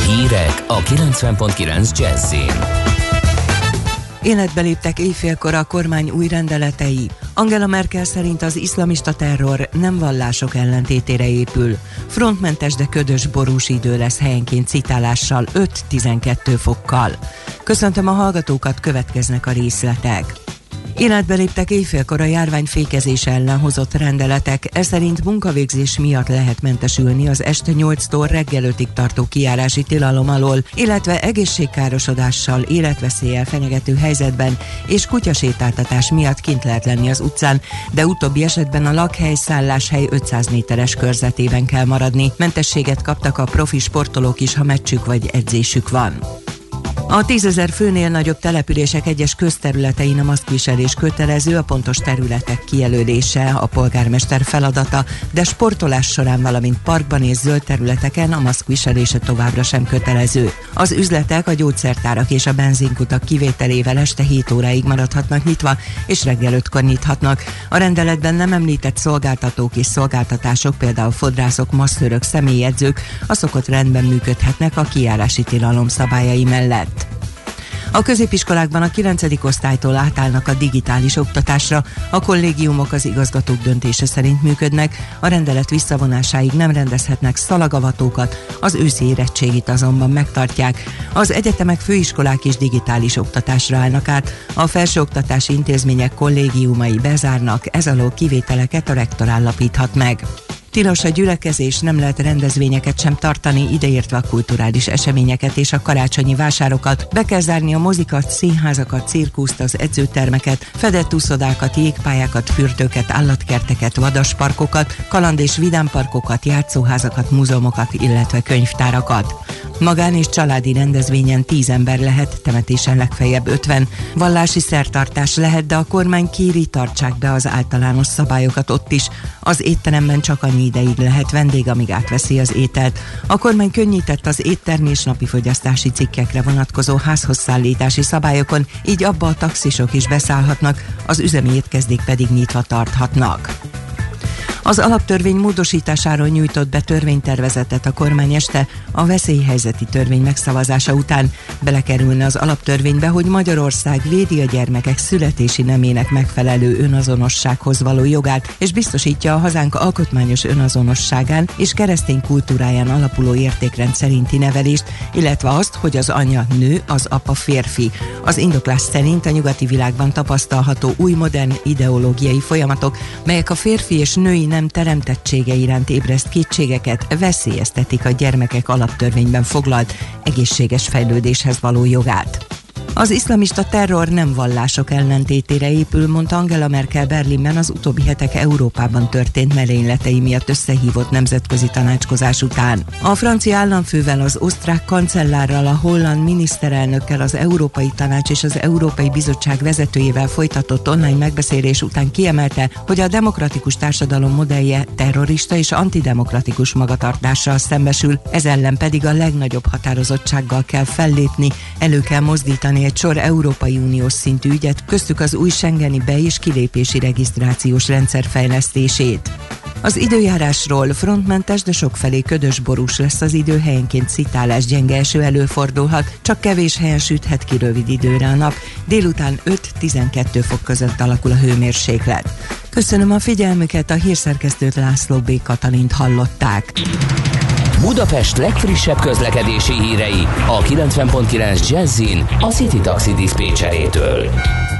Hírek a 90.9 Jazzin. Életbe léptek éjfélkor a kormány új rendeletei. Angela Merkel szerint az iszlamista terror nem vallások ellentétére épül. Frontmentes, de ködös borús idő lesz helyenként citálással 5-12 fokkal. Köszöntöm a hallgatókat, következnek a részletek. Életbe léptek éjfélkor a járvány fékezése ellen hozott rendeletek, ez szerint munkavégzés miatt lehet mentesülni az este 8-tól reggel 5-ig tartó kiárási tilalom alól, illetve egészségkárosodással, életveszéllyel fenyegető helyzetben és kutyasétáltatás miatt kint lehet lenni az utcán, de utóbbi esetben a lakhely szálláshely 500 méteres körzetében kell maradni. Mentességet kaptak a profi sportolók is, ha meccsük vagy edzésük van. A tízezer főnél nagyobb települések egyes közterületein a maszkviselés kötelező, a pontos területek kijelölése a polgármester feladata, de sportolás során, valamint parkban és zöld területeken a maszkviselése továbbra sem kötelező. Az üzletek, a gyógyszertárak és a benzinkutak kivételével este 7 óráig maradhatnak nyitva, és reggel 5-kor nyithatnak. A rendeletben nem említett szolgáltatók és szolgáltatások, például fodrászok, masszörök, személyedzők, a szokott rendben működhetnek a kiárási tilalom szabályai mellett. A középiskolákban a 9. osztálytól átállnak a digitális oktatásra, a kollégiumok az igazgatók döntése szerint működnek, a rendelet visszavonásáig nem rendezhetnek szalagavatókat, az őszi érettségit azonban megtartják. Az egyetemek, főiskolák is digitális oktatásra állnak át, a felsőoktatási intézmények kollégiumai bezárnak, ez alól kivételeket a rektor állapíthat meg. Tilos a gyülekezés, nem lehet rendezvényeket sem tartani, ideértve a kulturális eseményeket és a karácsonyi vásárokat. Be kell zárni a mozikat, színházakat, cirkuszt, az edzőtermeket, fedett úszodákat, jégpályákat, fürdőket, állatkerteket, vadasparkokat, kaland- és vidámparkokat, játszóházakat, múzeumokat, illetve könyvtárakat. Magán és családi rendezvényen 10 ember lehet, temetésen legfeljebb 50. Vallási szertartás lehet, de a kormány kéri tartsák be az általános szabályokat ott is. Az étteremben csak annyi ideig lehet vendég, amíg átveszi az ételt. A kormány könnyített az éttermi és napi fogyasztási cikkekre vonatkozó házhoz szállítási szabályokon, így abba a taxisok is beszállhatnak, az üzemi étkezdék pedig nyitva tarthatnak. Az alaptörvény módosításáról nyújtott be törvénytervezetet a kormány este a veszélyhelyzeti törvény megszavazása után. Belekerülne az alaptörvénybe, hogy Magyarország védi a gyermekek születési nemének megfelelő önazonossághoz való jogát, és biztosítja a hazánk alkotmányos önazonosságán és keresztény kultúráján alapuló értékrend szerinti nevelést, illetve azt, hogy az anya nő, az apa férfi. Az indoklás szerint a nyugati világban tapasztalható új modern ideológiai folyamatok, melyek a férfi és női nem teremtettsége iránt ébreszt kétségeket, veszélyeztetik a gyermekek alaptörvényben foglalt egészséges fejlődéshez való jogát. Az iszlamista terror nem vallások ellentétére épül, mondta Angela Merkel Berlinben az utóbbi hetek Európában történt merényletei miatt összehívott nemzetközi tanácskozás után. A francia államfővel, az osztrák kancellárral, a holland miniszterelnökkel, az Európai Tanács és az Európai Bizottság vezetőjével folytatott online megbeszélés után kiemelte, hogy a demokratikus társadalom modellje terrorista és antidemokratikus magatartással szembesül, ez ellen pedig a legnagyobb határozottsággal kell fellépni, elő kell mozdítani egy sor Európai Uniós szintű ügyet, köztük az új Schengeni be- és kilépési regisztrációs rendszer fejlesztését. Az időjárásról frontmentes, de sokfelé ködös borús lesz az idő, helyenként szitálás gyenge eső előfordulhat, csak kevés helyen süthet ki rövid időre a nap, délután 5-12 fok között alakul a hőmérséklet. Köszönöm a figyelmüket, a hírszerkesztőt László B. Katalint hallották. Budapest legfrissebb közlekedési hírei a 90.9 Jazzin a City Taxi Dispécsejétől.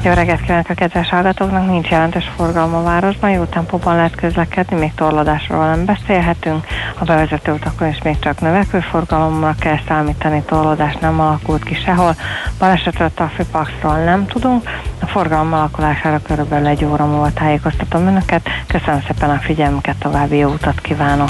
Jó reggelt kívánok a kedves hallgatóknak, nincs jelentős forgalma a városban, jó tempóban lehet közlekedni, még torlódásról nem beszélhetünk. A bevezető utakon is még csak növekvő forgalommal kell számítani, torlódás nem alakult ki sehol. Balesetről a főpaxról nem tudunk, a forgalom alakulására körülbelül egy óra múlva tájékoztatom önöket. Köszönöm szépen a figyelmüket, további jó utat kívánok!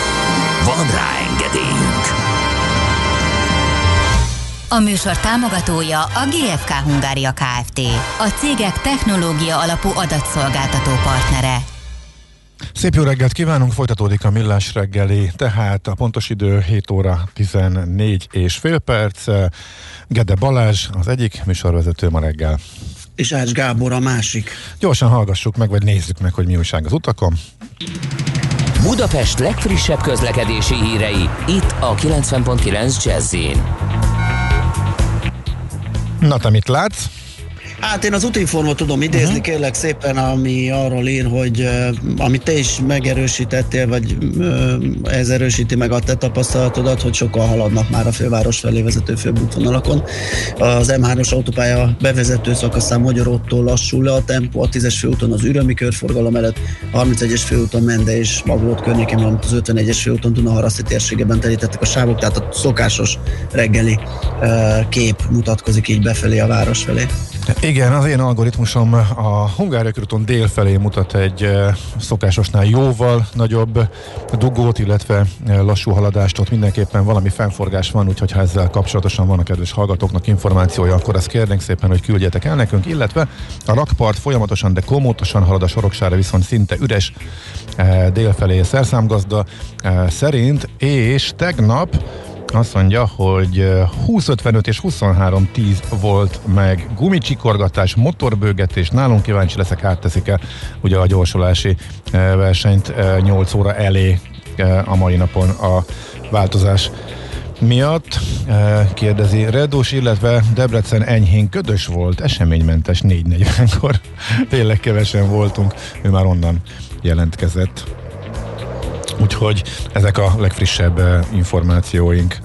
Van rá engedélyünk! A műsor támogatója a GFK Hungária Kft. A cégek technológia alapú adatszolgáltató partnere. Szép jó reggelt kívánunk, folytatódik a Millás reggeli, tehát a pontos idő 7 óra 14 és fél perc. Gede Balázs az egyik műsorvezető ma reggel. És Ács Gábor a másik. Gyorsan hallgassuk meg, vagy nézzük meg, hogy mi újság az utakon. Budapest legfrissebb közlekedési hírei, itt a 90.9 jazz Na, te mit látsz? Hát én az útinformot tudom idézni, uh-huh. kérlek szépen, ami arról ír, hogy amit te is megerősítettél, vagy ez erősíti meg a te tapasztalatodat, hogy sokan haladnak már a főváros felé vezető főbútvonalakon. Az M3-os autópálya bevezető szakaszán Magyaróttól lassul le a tempó, a 10-es főúton az Ürömi körforgalom előtt, a 31-es főúton Mende és Maglót környékén, valamint az 51-es főúton Dunaharaszti térségében terítettek a sávok, tehát a szokásos reggeli kép mutatkozik így befelé a város felé. Igen, az én algoritmusom a Hungária körúton dél felé mutat egy szokásosnál jóval nagyobb dugót, illetve lassú haladást, ott mindenképpen valami fennforgás van, úgyhogy ha ezzel kapcsolatosan van a kedves hallgatóknak információja, akkor ezt kérnénk szépen, hogy küldjetek el nekünk, illetve a rakpart folyamatosan, de komótosan halad a soroksára, viszont szinte üres dél felé szerszámgazda szerint, és tegnap azt mondja, hogy 20-55 és 23-10 volt meg gumicsikorgatás, motorbőgetés, nálunk kíváncsi leszek, átteszik-e ugye a gyorsulási versenyt 8 óra elé a mai napon a változás miatt, kérdezi Redus, illetve Debrecen enyhén ködös volt, eseménymentes 4.40-kor. Tényleg kevesen voltunk, ő már onnan jelentkezett. Úgyhogy ezek a legfrissebb eh, információink.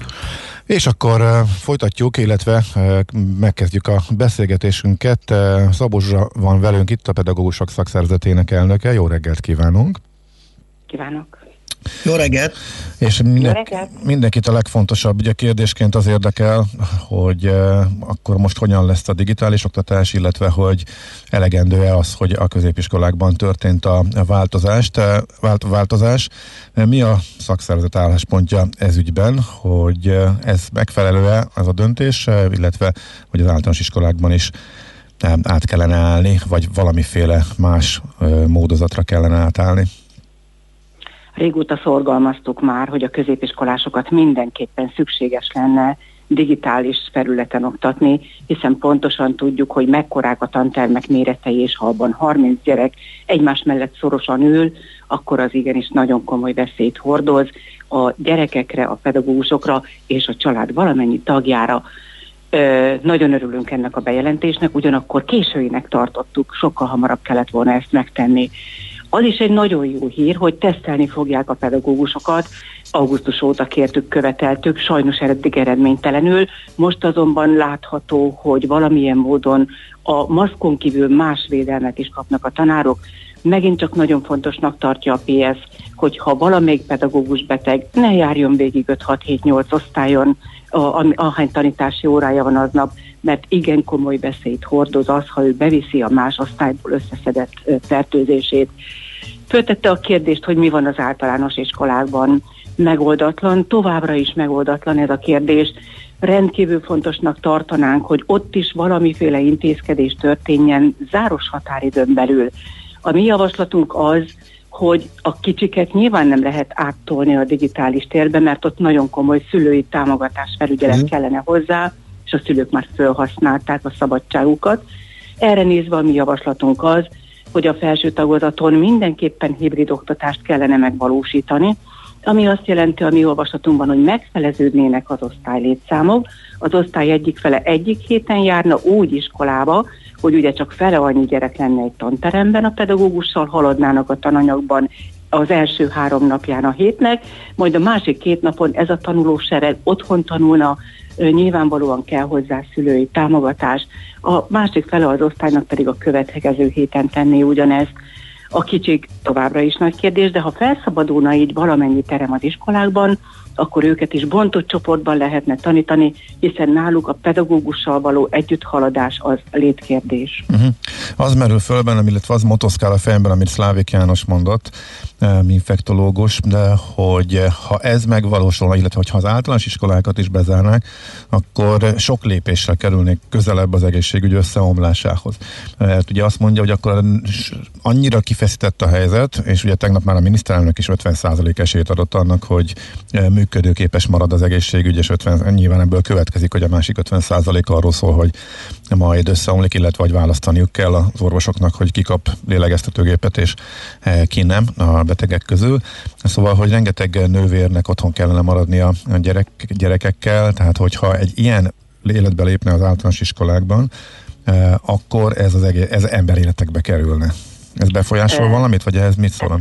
És akkor uh, folytatjuk, illetve uh, megkezdjük a beszélgetésünket. Uh, Szabozsra van velünk itt a Pedagógusok Szakszerzetének elnöke. Jó reggelt kívánunk! Kívánok! Jó reggelt! És minden, Jó reggelt. mindenkit a legfontosabb ugye kérdésként az érdekel, hogy uh, akkor most hogyan lesz a digitális oktatás, illetve hogy elegendő-e az, hogy a középiskolákban történt a változást, vált, változás. Mi a szakszervezet álláspontja ez ügyben, hogy ez megfelelő-e az a döntés, illetve hogy az általános iskolákban is át kellene állni, vagy valamiféle más módozatra kellene átállni? Régóta szorgalmaztuk már, hogy a középiskolásokat mindenképpen szükséges lenne digitális felületen oktatni, hiszen pontosan tudjuk, hogy mekkorák a tantermek méretei, és ha abban 30 gyerek egymás mellett szorosan ül, akkor az igenis nagyon komoly veszélyt hordoz a gyerekekre, a pedagógusokra és a család valamennyi tagjára. Ö, nagyon örülünk ennek a bejelentésnek, ugyanakkor későinek tartottuk, sokkal hamarabb kellett volna ezt megtenni. Az is egy nagyon jó hír, hogy tesztelni fogják a pedagógusokat. Augusztus óta kértük, követeltük, sajnos eddig eredménytelenül. Most azonban látható, hogy valamilyen módon a maszkon kívül más védelmet is kapnak a tanárok. Megint csak nagyon fontosnak tartja a PS, hogy ha valamelyik pedagógus beteg, ne járjon végig 5-6-7-8 osztályon, ahány tanítási órája van aznap, mert igen komoly veszélyt hordoz az, ha ő beviszi a más osztályból összeszedett fertőzését. Föltette a kérdést, hogy mi van az általános iskolákban. Megoldatlan, továbbra is megoldatlan ez a kérdés. Rendkívül fontosnak tartanánk, hogy ott is valamiféle intézkedés történjen záros határidőn belül. A mi javaslatunk az, hogy a kicsiket nyilván nem lehet áttolni a digitális térbe, mert ott nagyon komoly szülői támogatás felügyelet mm. kellene hozzá, és a szülők már felhasználták a szabadságukat. Erre nézve a mi javaslatunk az, hogy a felső tagozaton mindenképpen hibrid oktatást kellene megvalósítani, ami azt jelenti a mi olvasatunkban, hogy megfeleződnének az osztálylétszámok. Az osztály egyik fele egyik héten járna úgy iskolába, hogy ugye csak fele annyi gyerek lenne egy tanteremben, a pedagógussal haladnának a tananyagban az első három napján a hétnek, majd a másik két napon ez a tanulósereg otthon tanulna, nyilvánvalóan kell hozzá szülői támogatás. A másik fele az osztálynak pedig a következő héten tenné ugyanezt. A kicsik továbbra is nagy kérdés, de ha felszabadulna így valamennyi terem az iskolákban, akkor őket is bontott csoportban lehetne tanítani, hiszen náluk a pedagógussal való együtthaladás az létkérdés. Uh-huh. Az merül föl bennem, illetve az motoszkál a fejemben, amit Szlávik János mondott, infektológus, de hogy ha ez megvalósulna, illetve hogyha az általános iskolákat is bezárnák, akkor sok lépéssel kerülnék közelebb az egészségügy összeomlásához. Mert ugye azt mondja, hogy akkor annyira kifeszített a helyzet, és ugye tegnap már a miniszterelnök is 50% esélyt adott annak, hogy működőképes marad az egészségügy, és 50, nyilván ebből következik, hogy a másik 50% arról szól, hogy majd összeomlik, illetve vagy választaniuk kell az orvosoknak, hogy ki kap lélegeztetőgépet, és ki nem a betegek közül. Szóval, hogy rengeteg nővérnek otthon kellene maradni a gyerek, gyerekekkel, tehát hogyha egy ilyen életbe lépne az általános iskolákban, akkor ez az egész, ez emberéletekbe kerülne. Ez befolyásol valamit, vagy ehhez mit szólom?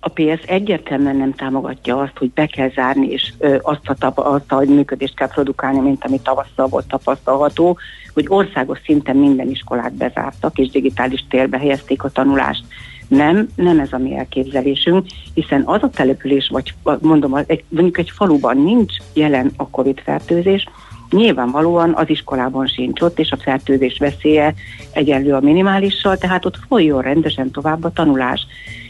a PS egyértelműen nem támogatja azt, hogy be kell zárni, és ö, azt, a tap, azt a működést kell produkálni, mint ami tavasszal volt tapasztalható, hogy országos szinten minden iskolát bezártak, és digitális térbe helyezték a tanulást. Nem, nem ez a mi elképzelésünk, hiszen az a település, vagy mondom, egy, mondjuk egy faluban nincs jelen a COVID fertőzés, nyilvánvalóan az iskolában sincs ott, és a fertőzés veszélye egyenlő a minimálissal, tehát ott folyjon rendesen tovább a tanulás.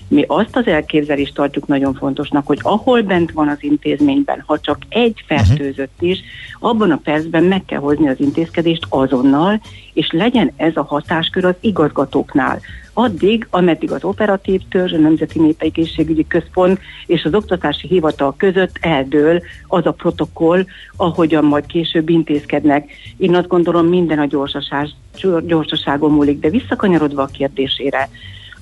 Mi azt az elképzelést tartjuk nagyon fontosnak, hogy ahol bent van az intézményben, ha csak egy fertőzött is, abban a percben meg kell hozni az intézkedést azonnal, és legyen ez a hatáskör az igazgatóknál. Addig, ameddig az operatív törzs, a Nemzeti Népegészségügyi Központ és az Oktatási Hivatal között eldől az a protokoll, ahogyan majd később intézkednek. Én azt gondolom minden a gyorsaság, gyorsaságon múlik, de visszakanyarodva a kérdésére,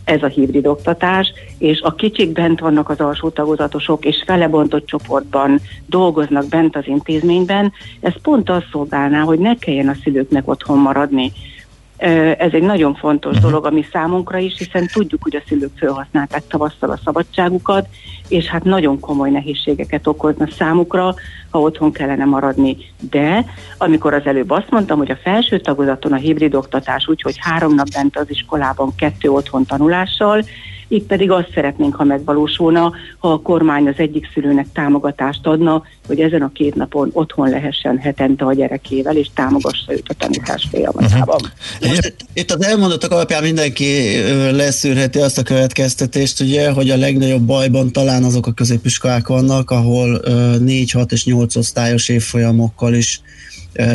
ez a hibrid oktatás, és a kicsik bent vannak az alsó tagozatosok, és felebontott csoportban dolgoznak bent az intézményben, ez pont azt szolgálná, hogy ne kelljen a szülőknek otthon maradni. Ez egy nagyon fontos uh-huh. dolog, ami számunkra is, hiszen tudjuk, hogy a szülők felhasználták tavasszal a szabadságukat, és hát nagyon komoly nehézségeket okozna számukra, ha otthon kellene maradni. De amikor az előbb azt mondtam, hogy a felső tagozaton a hibrid oktatás úgy, hogy három nap bent az iskolában, kettő otthon tanulással, itt pedig azt szeretnénk, ha megvalósulna, ha a kormány az egyik szülőnek támogatást adna, hogy ezen a két napon otthon lehessen hetente a gyerekével, és támogassa őt a tanítás folyamatában. Uh-huh. Most itt az elmondottak alapján mindenki leszűrheti azt a következtetést, ugye, hogy a legnagyobb bajban talán azok a középiskolák vannak, ahol 4, 6 és 8 osztályos évfolyamokkal is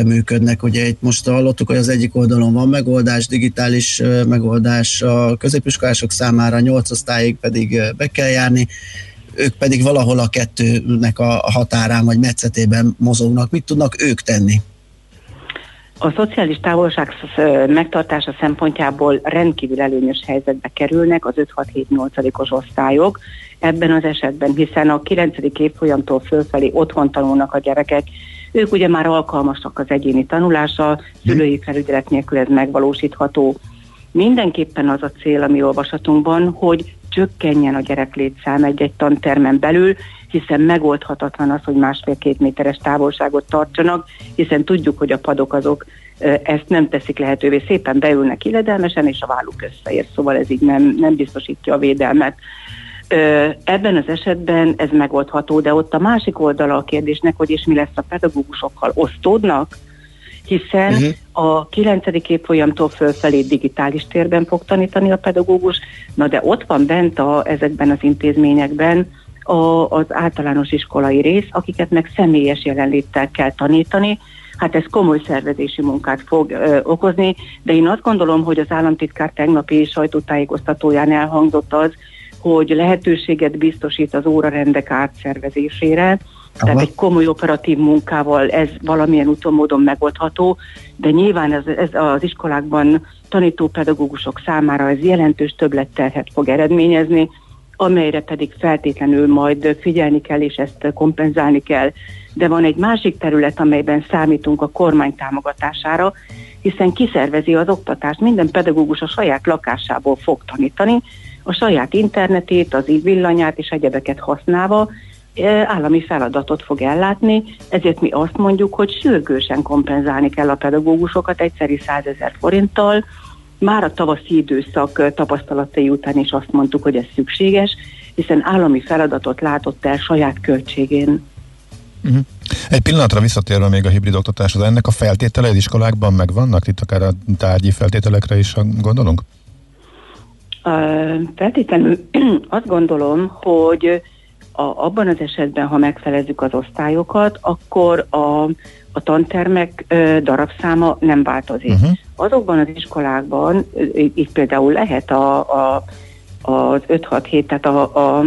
működnek. Ugye itt most hallottuk, hogy az egyik oldalon van megoldás, digitális megoldás a középiskolások számára, nyolc osztályig pedig be kell járni, ők pedig valahol a kettőnek a határán vagy metszetében mozognak. Mit tudnak ők tenni? A szociális távolság megtartása szempontjából rendkívül előnyös helyzetbe kerülnek az 5-6-7-8-os osztályok ebben az esetben, hiszen a 9. évfolyamtól fölfelé otthon tanulnak a gyerekek, ők ugye már alkalmasak az egyéni tanulásra, szülői felügyelet nélkül ez megvalósítható. Mindenképpen az a cél a mi olvasatunkban, hogy csökkenjen a gyereklétszám egy-egy tantermen belül, hiszen megoldhatatlan az, hogy másfél-két méteres távolságot tartsanak, hiszen tudjuk, hogy a padok azok ezt nem teszik lehetővé, szépen beülnek illedelmesen, és a válluk összeér, szóval ez így nem, nem biztosítja a védelmet. Ebben az esetben ez megoldható, de ott a másik oldala a kérdésnek, hogy és mi lesz a pedagógusokkal, osztódnak, hiszen uh-huh. a 9. évfolyamtól fölfelé digitális térben fog tanítani a pedagógus, na de ott van bent a, ezekben az intézményekben a, az általános iskolai rész, akiket meg személyes jelenléttel kell tanítani, hát ez komoly szervezési munkát fog ö, okozni, de én azt gondolom, hogy az államtitkár tegnapi sajtótájékoztatóján elhangzott az, hogy lehetőséget biztosít az órarendek átszervezésére, Aha. tehát egy komoly operatív munkával ez valamilyen úton módon megoldható, de nyilván ez, ez az iskolákban tanító pedagógusok számára ez jelentős többletterhet fog eredményezni, amelyre pedig feltétlenül majd figyelni kell, és ezt kompenzálni kell. De van egy másik terület, amelyben számítunk a kormány támogatására, hiszen kiszervezi az oktatást, minden pedagógus a saját lakásából fog tanítani, a saját internetét, az villanyát és egyebeket használva, állami feladatot fog ellátni, ezért mi azt mondjuk, hogy sürgősen kompenzálni kell a pedagógusokat egyszeri 100 ezer forinttal, már a tavaszi időszak tapasztalatai után is azt mondtuk, hogy ez szükséges, hiszen állami feladatot látott el saját költségén. Uh-huh. Egy pillanatra visszatérve még a hibrid oktatáshoz, ennek a feltételei az iskolákban megvannak? Itt akár a tárgyi feltételekre is gondolunk? Feltétlenül azt gondolom, hogy a, abban az esetben, ha megfelezzük az osztályokat, akkor a, a tantermek ö, darabszáma nem változik. Uh-huh. Azokban az iskolákban, itt például lehet a, a, az 5-6-7, tehát a, a,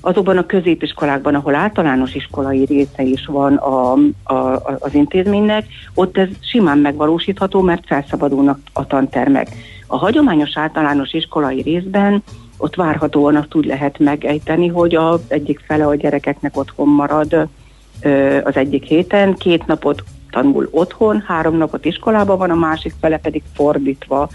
azokban a középiskolákban, ahol általános iskolai része is van a, a, az intézménynek, ott ez simán megvalósítható, mert felszabadulnak a tantermek. A hagyományos általános iskolai részben ott várhatóan azt úgy lehet megejteni, hogy az egyik fele a gyerekeknek otthon marad az egyik héten, két napot tanul otthon, három napot iskolában van, a másik fele pedig fordítva.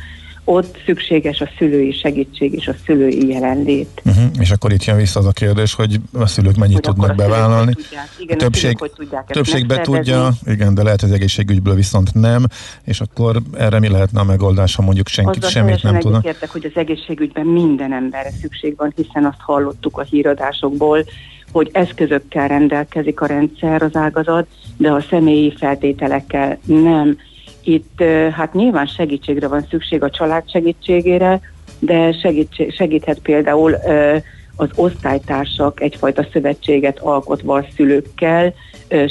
Ott szükséges a szülői segítség és a szülői jelenlét. Uh-huh. És akkor itt jön vissza az a kérdés, hogy a szülők mennyit hogy tudnak bevállalni. Igen, a többség, a tudják többség be tudja, igen, de lehet, hogy az egészségügyből viszont nem, és akkor erre mi lehetne a megoldás, ha mondjuk senkit Azzal semmit nem tudna? Azzal hogy az egészségügyben minden emberre szükség van, hiszen azt hallottuk a híradásokból, hogy eszközökkel rendelkezik a rendszer, az ágazat, de a személyi feltételekkel nem. Itt hát nyilván segítségre van szükség a család segítségére, de segít, segíthet például az osztálytársak egyfajta szövetséget alkotva a szülőkkel,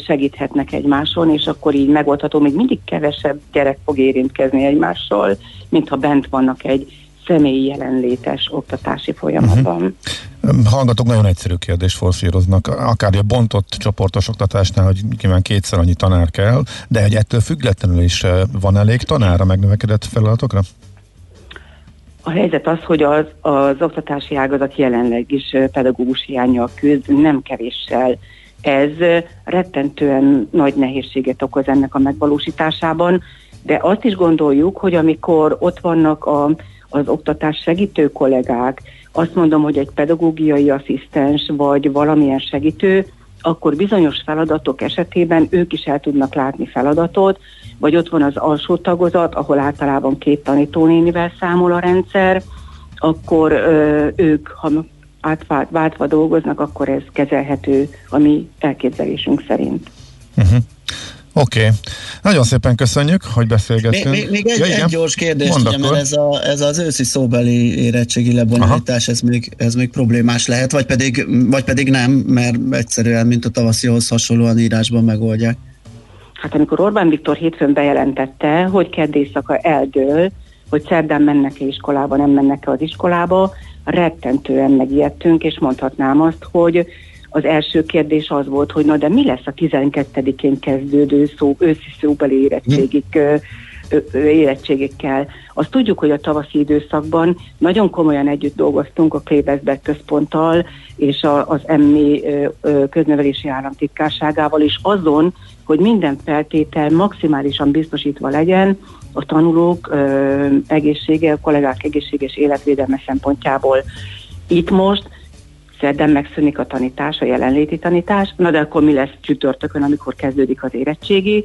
segíthetnek egymáson, és akkor így megoldható, még mindig kevesebb gyerek fog érintkezni egymással, mintha bent vannak egy személyi jelenlétes oktatási folyamatban. Uh-huh. Hallgatók nagyon egyszerű kérdést forszíroznak, akár a bontott csoportos oktatásnál, hogy kíván kétszer annyi tanár kell, de egy ettől függetlenül is van elég tanár a megnövekedett feladatokra? A helyzet az, hogy az, az oktatási ágazat jelenleg is pedagógus hiányjal küzd, nem kevéssel. Ez rettentően nagy nehézséget okoz ennek a megvalósításában, de azt is gondoljuk, hogy amikor ott vannak a az oktatás segítő kollégák, azt mondom, hogy egy pedagógiai asszisztens vagy valamilyen segítő, akkor bizonyos feladatok esetében ők is el tudnak látni feladatot, vagy ott van az alsó tagozat, ahol általában két tanítónénivel számol a rendszer, akkor ö, ők, ha átváltva dolgoznak, akkor ez kezelhető a mi elképzelésünk szerint. Uh-huh. Oké. Okay. Nagyon szépen köszönjük, hogy beszélgettünk. Még, még egy, ja, egy gyors kérdés, ugye, mert ez, a, ez az őszi szóbeli érettségi lebonyolítás, ez még, ez még problémás lehet, vagy pedig, vagy pedig nem, mert egyszerűen, mint a tavaszihoz hasonlóan írásban megoldják. Hát amikor Orbán Viktor hétfőn bejelentette, hogy kedd éjszaka eldől, hogy szerdán mennek-e iskolába, nem mennek-e az iskolába, rettentően megijedtünk, és mondhatnám azt, hogy az első kérdés az volt, hogy na de mi lesz a 12-én kezdődő szó, őszi szóbeli érettségik, érettségikkel. Azt tudjuk, hogy a tavaszi időszakban nagyon komolyan együtt dolgoztunk a Klébezbek központtal és a, az emmi köznevelési államtitkárságával is azon, hogy minden feltétel maximálisan biztosítva legyen a tanulók ö, egészsége, a kollégák egészséges életvédelme szempontjából. Itt most szerdán megszűnik a tanítás, a jelenléti tanítás, na de akkor mi lesz csütörtökön, amikor kezdődik az érettségi.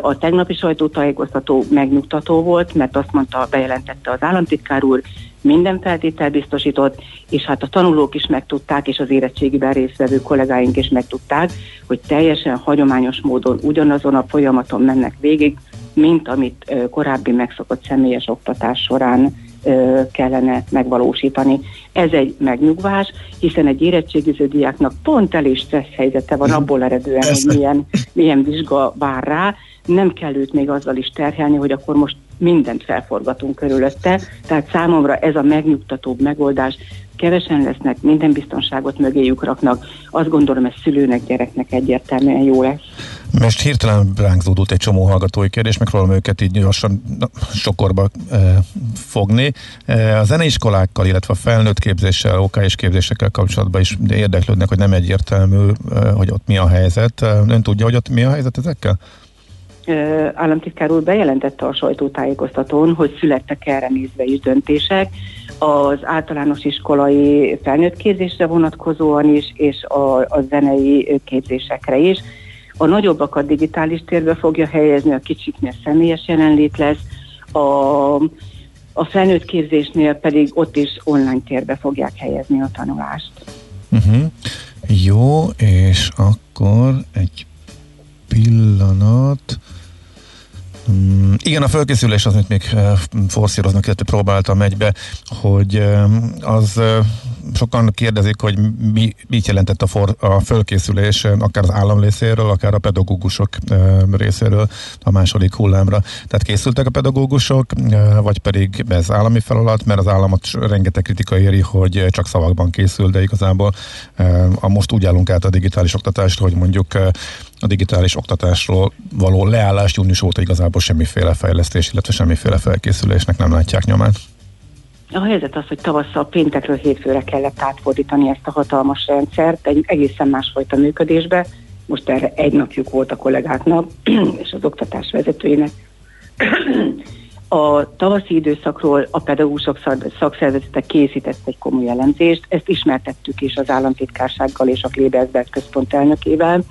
A tegnapi sajtótájékoztató megnyugtató volt, mert azt mondta, bejelentette az államtitkár úr, minden feltétel biztosított, és hát a tanulók is megtudták, és az érettségiben résztvevő kollégáink is megtudták, hogy teljesen hagyományos módon ugyanazon a folyamaton mennek végig, mint amit korábbi megszokott személyes oktatás során kellene megvalósítani. Ez egy megnyugvás, hiszen egy érettségiző diáknak pont elég stressz helyzete van abból eredően, hogy milyen, milyen vizsga vár rá, nem kell őt még azzal is terhelni, hogy akkor most mindent felforgatunk körülötte, tehát számomra ez a megnyugtatóbb megoldás, kevesen lesznek, minden biztonságot mögéjük raknak, azt gondolom ez szülőnek, gyereknek egyértelműen jó lesz. Most hirtelen ránk zúdult egy csomó hallgatói kérdés, megpróbálom őket így lassan na, sokorba e, fogni. E, a zeneiskolákkal, illetve a felnőtt képzéssel, OK és képzésekkel kapcsolatban is érdeklődnek, hogy nem egyértelmű, e, hogy ott mi a helyzet. Ön tudja, hogy ott mi a helyzet ezekkel? Államtitkár úr bejelentette a sajtótájékoztatón, hogy születtek erre nézve is döntések, az általános iskolai felnőtt képzésre vonatkozóan is, és a, a zenei képzésekre is. A nagyobbakat digitális térbe fogja helyezni, a kicsiknél személyes jelenlét lesz, a, a felnőtt képzésnél pedig ott is online térbe fogják helyezni a tanulást. Uh-huh. Jó, és akkor egy pillanat. Mm, igen, a felkészülés az, amit még uh, forszíroznak, illetve próbáltam egybe, hogy uh, az uh, sokan kérdezik, hogy mi, mit jelentett a, for, a fölkészülés, akár az állam részéről, akár a pedagógusok részéről a második hullámra. Tehát készültek a pedagógusok, vagy pedig ez állami feladat, mert az államot rengeteg kritika éri, hogy csak szavakban készül, de igazából a most úgy állunk át a digitális oktatásra, hogy mondjuk a digitális oktatásról való leállás június óta igazából semmiféle fejlesztés, illetve semmiféle felkészülésnek nem látják nyomán. A helyzet az, hogy tavasszal péntekről hétfőre kellett átfordítani ezt a hatalmas rendszert egy egészen másfajta működésbe. Most erre egy napjuk volt a kollégáknak és az oktatás vezetőinek. A tavaszi időszakról a pedagógusok szakszervezetek készített egy komoly jelentést, ezt ismertettük is az államtitkársággal és a Klebersberg központ elnökével.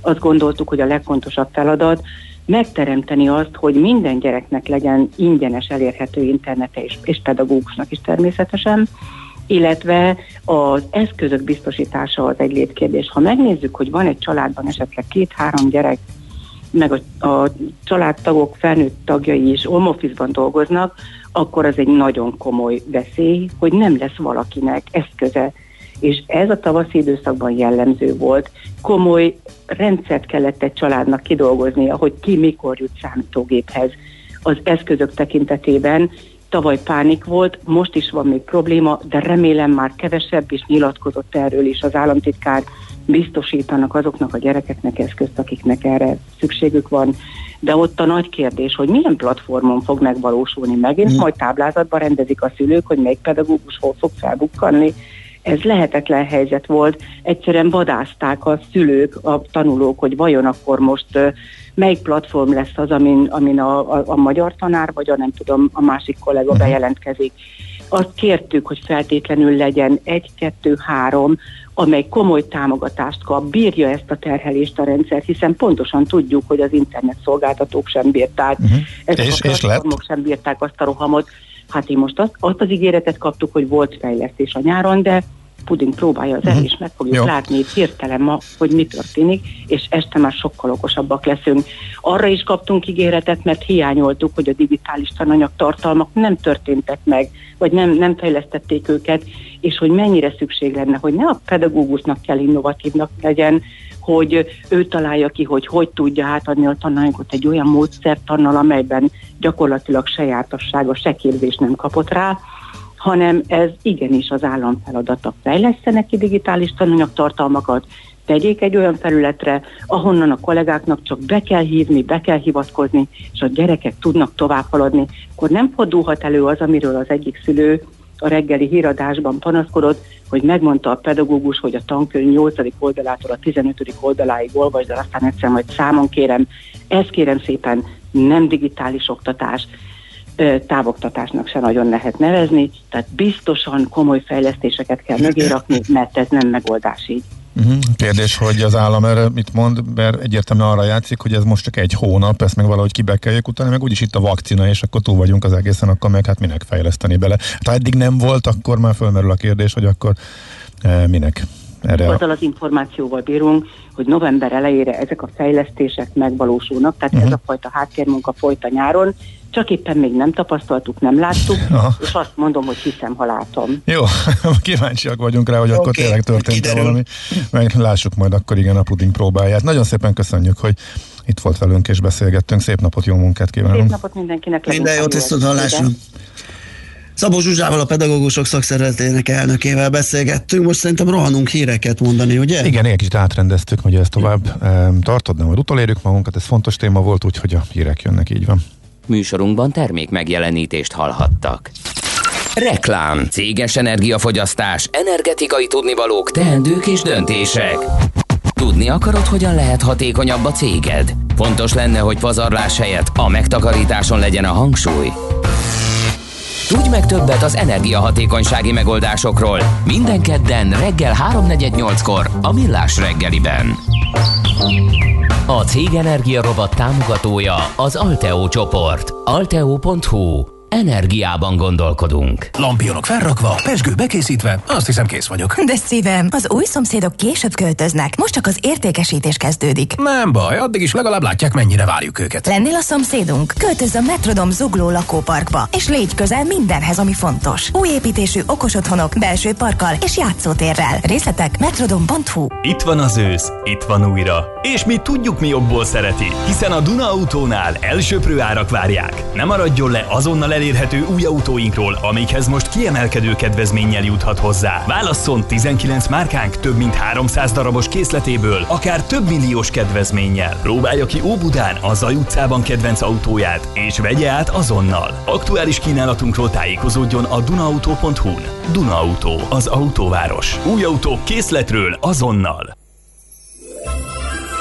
Azt gondoltuk, hogy a legfontosabb feladat megteremteni azt, hogy minden gyereknek legyen ingyenes elérhető internete és, és pedagógusnak is természetesen, illetve az eszközök biztosítása az egy létkérdés. Ha megnézzük, hogy van egy családban esetleg két-három gyerek, meg a, a családtagok, felnőtt tagjai is home office-ban dolgoznak, akkor az egy nagyon komoly veszély, hogy nem lesz valakinek eszköze és ez a tavaszi időszakban jellemző volt. Komoly rendszert kellett egy családnak kidolgoznia, hogy ki mikor jut számítógéphez. Az eszközök tekintetében tavaly pánik volt, most is van még probléma, de remélem már kevesebb is nyilatkozott erről is az államtitkár, biztosítanak azoknak a gyerekeknek eszközt, akiknek erre szükségük van. De ott a nagy kérdés, hogy milyen platformon fog megvalósulni megint, mm. majd táblázatban rendezik a szülők, hogy melyik pedagógus hol fog felbukkanni, ez lehetetlen helyzet volt. Egyszerűen vadázták a szülők, a tanulók, hogy vajon akkor most melyik platform lesz az, amin, amin a, a, a magyar tanár, vagy a nem tudom, a másik kollega mhm. bejelentkezik. Azt kértük, hogy feltétlenül legyen egy, kettő, három, amely komoly támogatást kap, bírja ezt a terhelést a rendszer, hiszen pontosan tudjuk, hogy az internet szolgáltatók sem bírták, uh-huh. ezek és, a platformok sem bírták azt a rohamot, Hát én most azt, azt az ígéretet kaptuk, hogy volt fejlesztés a nyáron, de puding próbálja az el, uh-huh. és meg fogjuk Jó. látni itt hirtelen ma, hogy mi történik, és este már sokkal okosabbak leszünk. Arra is kaptunk ígéretet, mert hiányoltuk, hogy a digitális tananyag tartalmak nem történtek meg, vagy nem, nem fejlesztették őket, és hogy mennyire szükség lenne, hogy ne a pedagógusnak kell innovatívnak legyen, hogy ő találja ki, hogy hogy tudja átadni a tananyagot egy olyan módszertannal, amelyben gyakorlatilag se jártassága, se képzés nem kapott rá, hanem ez igenis az állam feladata. Fejlesztenek ki digitális tananyagtartalmakat, tegyék egy olyan felületre, ahonnan a kollégáknak csak be kell hívni, be kell hivatkozni, és a gyerekek tudnak tovább haladni, akkor nem fordulhat elő az, amiről az egyik szülő a reggeli híradásban panaszkodott, hogy megmondta a pedagógus, hogy a tankönyv 8. oldalától a 15. oldaláig olvasd, de aztán egyszer majd számon kérem. Ez kérem szépen nem digitális oktatás, távoktatásnak se nagyon lehet nevezni, tehát biztosan komoly fejlesztéseket kell mögé rakni, mert ez nem megoldás így. Uh-huh. Kérdés, hogy az állam erre mit mond, mert egyértelműen arra játszik, hogy ez most csak egy hónap, ezt meg valahogy kibekeljük utána, meg úgyis itt a vakcina, és akkor túl vagyunk az egészen, akkor meg hát minek fejleszteni bele. Hát, ha eddig nem volt, akkor már fölmerül a kérdés, hogy akkor e, minek. Erre Azzal az információval bírunk, hogy november elejére ezek a fejlesztések megvalósulnak, tehát uh-huh. ez a fajta háttérmunka folyt a nyáron, csak éppen még nem tapasztaltuk, nem láttuk, Aha. és azt mondom, hogy hiszem, ha látom. Jó, kíváncsiak vagyunk rá, hogy okay. akkor tényleg történt -e valami, meg lássuk majd akkor igen a puding próbáját. Nagyon szépen köszönjük, hogy itt volt velünk és beszélgettünk. Szép napot, jó munkát kívánunk! Szép napot mindenkinek! Minden jót, viszont hallásra! Szabó Zsuzsával, a pedagógusok szakszervezetének elnökével beszélgettünk. Most szerintem rohanunk híreket mondani, ugye? Igen, egy kicsit átrendeztük, hogy ezt tovább tartod, de majd utolérjük magunkat, ez fontos téma volt, úgyhogy a hírek jönnek, így van. Műsorunkban termék megjelenítést hallhattak. Reklám, céges energiafogyasztás, energetikai tudnivalók, teendők és döntések. Tudni akarod, hogyan lehet hatékonyabb a céged? Fontos lenne, hogy pazarlás helyett a megtakarításon legyen a hangsúly. Tudj meg többet az energiahatékonysági megoldásokról minden kedden reggel 3.48-kor a Millás reggeliben. A Cég Energia Robot támogatója az Alteo csoport. Alteo.hu Energiában gondolkodunk. Lampionok felrakva, pesgő bekészítve, azt hiszem kész vagyok. De szívem, az új szomszédok később költöznek, most csak az értékesítés kezdődik. Nem baj, addig is legalább látják, mennyire várjuk őket. Lennél a szomszédunk? Költözz a Metrodom zugló lakóparkba, és légy közel mindenhez, ami fontos. Új építésű okos otthonok, belső parkkal és játszótérrel. Részletek metrodom.hu Itt van az ősz, itt van újra. És mi tudjuk, mi jobból szereti, hiszen a Duna Autónál elsőprő árak várják. Nem maradjon le azonnal elérhető új autóinkról, amikhez most kiemelkedő kedvezménnyel juthat hozzá. Válasszon 19 márkánk több mint 300 darabos készletéből, akár több milliós kedvezménnyel. Próbálja ki Óbudán, a Zaj utcában kedvenc autóját, és vegye át azonnal. Aktuális kínálatunkról tájékozódjon a dunaauto.hu-n. Duna Auto, az autóváros. Új autók készletről azonnal.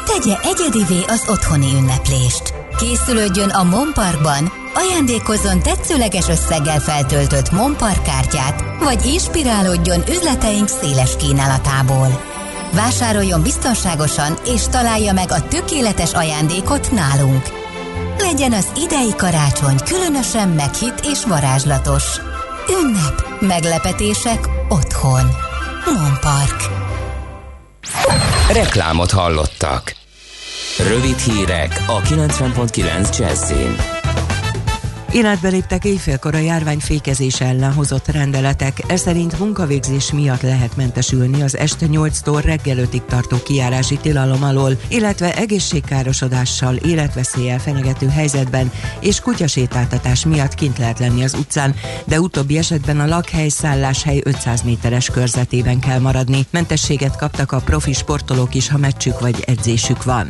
Tegye egyedivé az otthoni ünneplést. Készülődjön a Monparkban, ajándékozzon tetszőleges összeggel feltöltött Monpark kártyát, vagy inspirálódjon üzleteink széles kínálatából. Vásároljon biztonságosan és találja meg a tökéletes ajándékot nálunk. Legyen az idei karácsony különösen meghitt és varázslatos. Ünnep, meglepetések otthon. Monpark. Reklámot hallottak. Rövid hírek a 90.9 Jazzin. Életbe léptek éjfélkor a járvány fékezése ellen hozott rendeletek, ez szerint munkavégzés miatt lehet mentesülni az este 8-tól reggel 5-ig tartó kiárási tilalom alól, illetve egészségkárosodással, életveszéllyel fenyegető helyzetben és kutyasétáltatás miatt kint lehet lenni az utcán, de utóbbi esetben a lakhely szálláshely 500 méteres körzetében kell maradni. Mentességet kaptak a profi sportolók is, ha meccsük vagy edzésük van.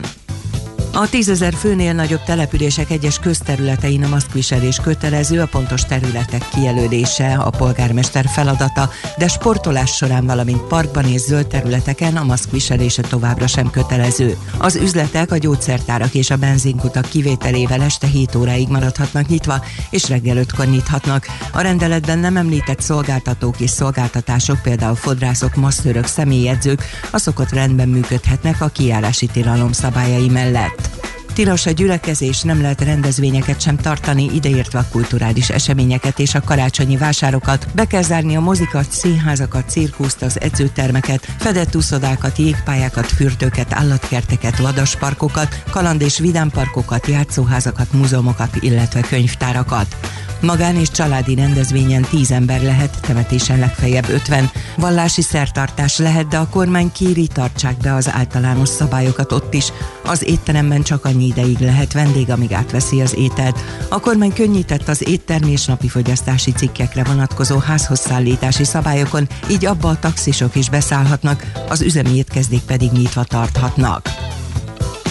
A tízezer főnél nagyobb települések egyes közterületein a maszkviselés kötelező, a pontos területek kijelölése a polgármester feladata, de sportolás során, valamint parkban és zöld területeken a maszkviselése továbbra sem kötelező. Az üzletek, a gyógyszertárak és a benzinkutak kivételével este 7 óráig maradhatnak nyitva, és reggel 5-kor nyithatnak. A rendeletben nem említett szolgáltatók és szolgáltatások, például fodrászok, masszörök, személyedzők, a szokott rendben működhetnek a kijárási tilalom szabályai mellett. Tilos a gyülekezés, nem lehet rendezvényeket sem tartani, ideértve a kulturális eseményeket és a karácsonyi vásárokat. Be kell zárni a mozikat, színházakat, cirkuszt, az edzőtermeket, fedett úszodákat, jégpályákat, fürdőket, állatkerteket, vadasparkokat, kaland- és vidámparkokat, játszóházakat, múzeumokat, illetve könyvtárakat. Magán és családi rendezvényen 10 ember lehet, temetésen legfeljebb 50. Vallási szertartás lehet, de a kormány kéri tartsák be az általános szabályokat ott is. Az étteremben csak annyi ideig lehet vendég, amíg átveszi az ételt. A kormány könnyített az éttermi és napi fogyasztási cikkekre vonatkozó házhoz szállítási szabályokon, így abba a taxisok is beszállhatnak, az üzemi étkezdék pedig nyitva tarthatnak.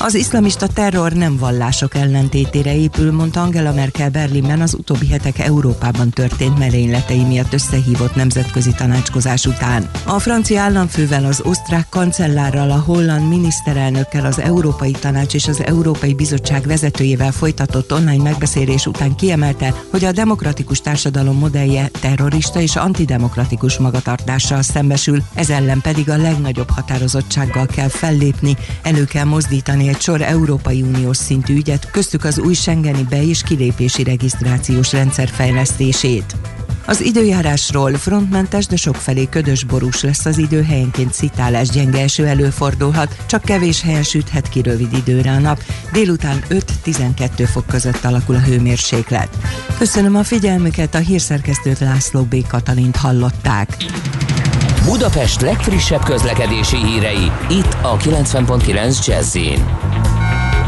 Az iszlamista terror nem vallások ellentétére épül, mondta Angela Merkel Berlinben az utóbbi hetek Európában történt merényletei miatt összehívott nemzetközi tanácskozás után. A francia államfővel, az osztrák kancellárral, a holland miniszterelnökkel, az Európai Tanács és az Európai Bizottság vezetőjével folytatott online megbeszélés után kiemelte, hogy a demokratikus társadalom modellje terrorista és antidemokratikus magatartással szembesül, ez ellen pedig a legnagyobb határozottsággal kell fellépni, elő kell mozdítani egy sor Európai Uniós szintű ügyet, köztük az új Schengeni be- és kilépési regisztrációs rendszer fejlesztését. Az időjárásról frontmentes, de sokfelé ködös borús lesz az idő, helyenként szitálás gyenge eső előfordulhat, csak kevés helyen süthet ki rövid időre a nap. Délután 5-12 fok között alakul a hőmérséklet. Köszönöm a figyelmüket, a hírszerkesztőt László B. Katalint hallották. Budapest legfrissebb közlekedési hírei, itt a 90.9 jazz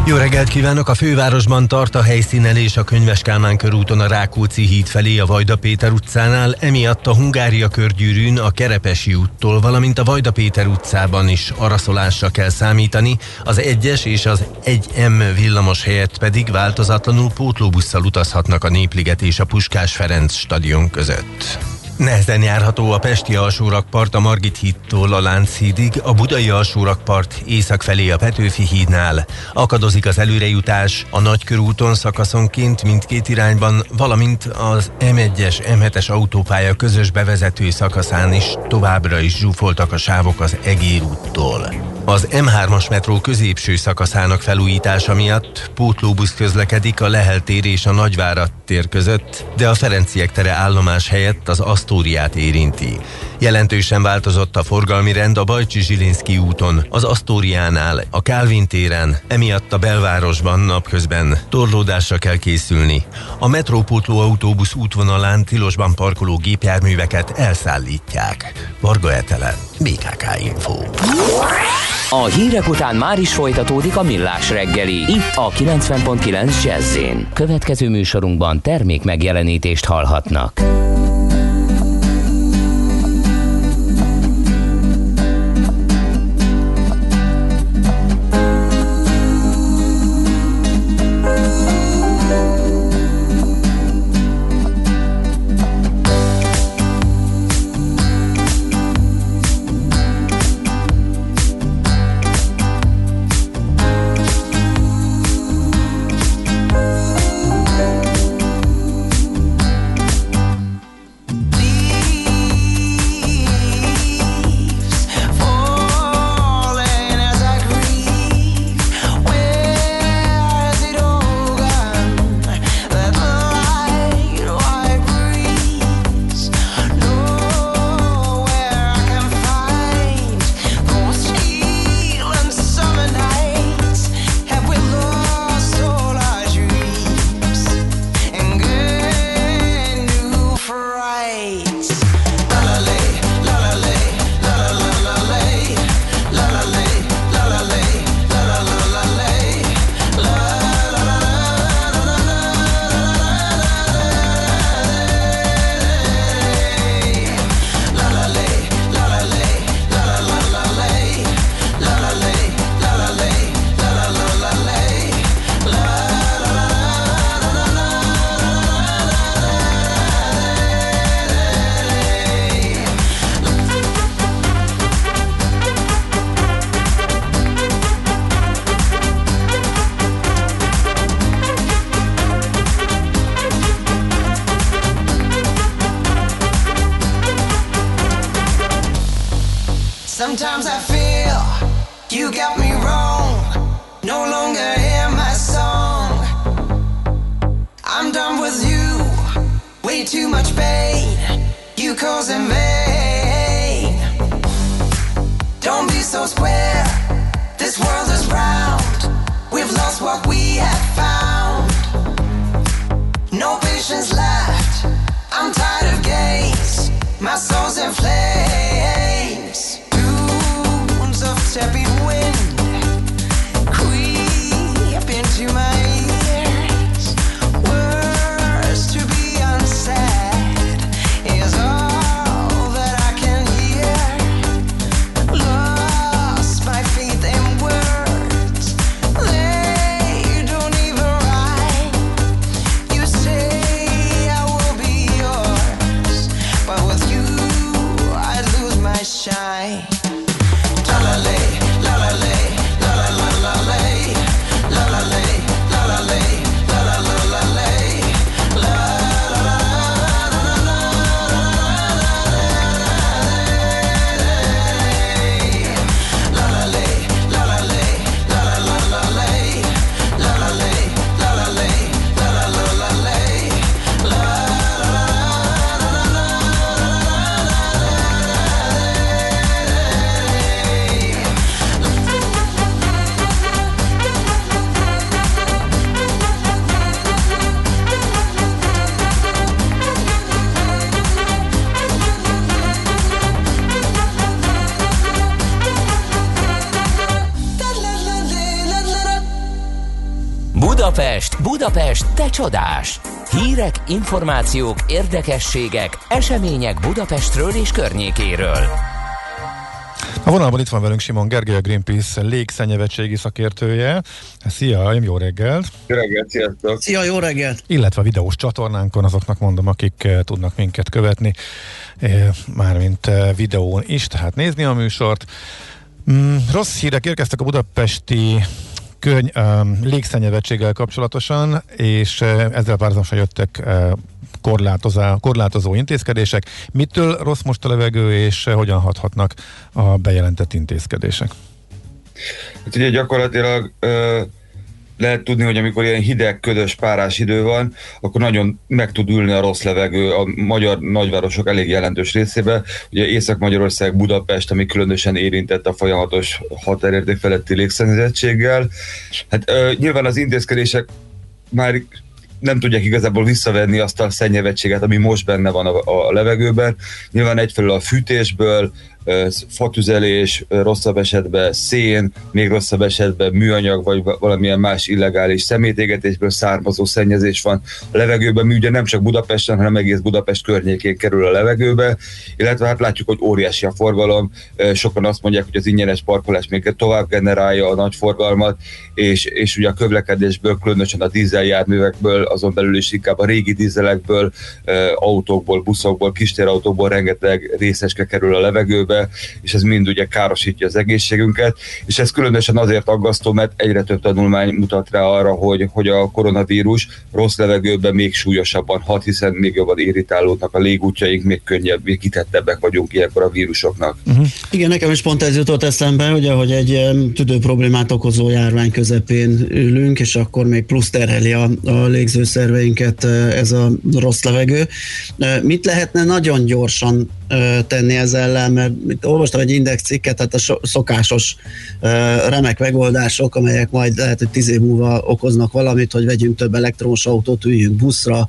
Jó reggelt kívánok! A fővárosban tart a helyszínelés a Könyves Kálmán körúton a Rákóczi híd felé a Vajda Péter utcánál, emiatt a Hungária körgyűrűn a Kerepesi úttól, valamint a Vajda Péter utcában is araszolásra kell számítani, az 1-es és az 1M villamos helyett pedig változatlanul pótlóbusszal utazhatnak a Népliget és a Puskás Ferenc stadion között. Nehezen járható a Pesti alsórakpart a Margit hídtól a Lánchídig, a Budai alsórakpart észak felé a Petőfi hídnál. Akadozik az előrejutás a Nagykörúton szakaszonként mindkét irányban, valamint az M1-es, M7-es autópálya közös bevezető szakaszán is továbbra is zsúfoltak a sávok az Egér úttól. Az M3-as metró középső szakaszának felújítása miatt pótlóbusz közlekedik a Lehel tér és a Nagyvárad tér között, de a Ferenciek tere állomás helyett az Asztóriát érinti. Jelentősen változott a forgalmi rend a Bajcsi Zsilinszki úton, az Asztóriánál, a Kálvin téren, emiatt a belvárosban napközben torlódásra kell készülni. A metrópótló autóbusz útvonalán tilosban parkoló gépjárműveket elszállítják. Varga Etele, BKK Info. A hírek után már is folytatódik a millás reggeli. Itt a 90.9 jazz Következő műsorunkban termék megjelenítést hallhatnak. Csodás! Hírek, információk, érdekességek, események Budapestről és környékéről. A vonalban itt van velünk Simon Gergely, a Greenpeace légszennyezettségi szakértője. Szia, jó reggelt! Jó reggelt, sziasztok! Szia, jó reggelt! Illetve a videós csatornánkon azoknak mondom, akik eh, tudnak minket követni, eh, mármint eh, videón is, tehát nézni a műsort. Mm, rossz hírek érkeztek a budapesti köny, um, légszennyezettséggel kapcsolatosan, és uh, ezzel párhuzamosan jöttek uh, korlátozó, korlátozó intézkedések. Mitől rossz most a levegő, és uh, hogyan hathatnak a bejelentett intézkedések? Hát ugye gyakorlatilag uh, lehet tudni, hogy amikor ilyen hideg, ködös, párás idő van, akkor nagyon meg tud ülni a rossz levegő a magyar nagyvárosok elég jelentős részébe. Ugye Észak-Magyarország, Budapest, ami különösen érintett a folyamatos határérték feletti légszennyezettséggel. Hát ö, nyilván az intézkedések már nem tudják igazából visszavenni azt a szennyezettséget, ami most benne van a, a levegőben. Nyilván egyfelől a fűtésből, fatüzelés, rosszabb esetben szén, még rosszabb esetben műanyag, vagy valamilyen más illegális szemétégetésből származó szennyezés van a levegőben. Mi ugye nem csak Budapesten, hanem egész Budapest környékén kerül a levegőbe, illetve hát látjuk, hogy óriási a forgalom. Sokan azt mondják, hogy az ingyenes parkolás még tovább generálja a nagy forgalmat, és, és ugye a közlekedésből, különösen a dízeljárművekből, azon belül is inkább a régi dízelekből, autókból, buszokból, kistérautókból rengeteg részeske kerül a levegőbe, levegőbe, és ez mind ugye károsítja az egészségünket, és ez különösen azért aggasztó, mert egyre több tanulmány mutat rá arra, hogy, hogy a koronavírus rossz levegőben még súlyosabban hat, hiszen még jobban irritálódnak a légútjaink, még könnyebb, még kitettebbek vagyunk ilyenkor a vírusoknak. Uh-huh. Igen, nekem is pont ez jutott eszembe, ugye, hogy egy tüdő problémát okozó járvány közepén ülünk, és akkor még plusz terheli a, a légzőszerveinket ez a rossz levegő. Mit lehetne nagyon gyorsan tenni ez ellen, mert olvastam egy index cikket, tehát a szokásos remek megoldások, amelyek majd lehet, hogy tíz év múlva okoznak valamit, hogy vegyünk több elektromos autót, üljünk buszra,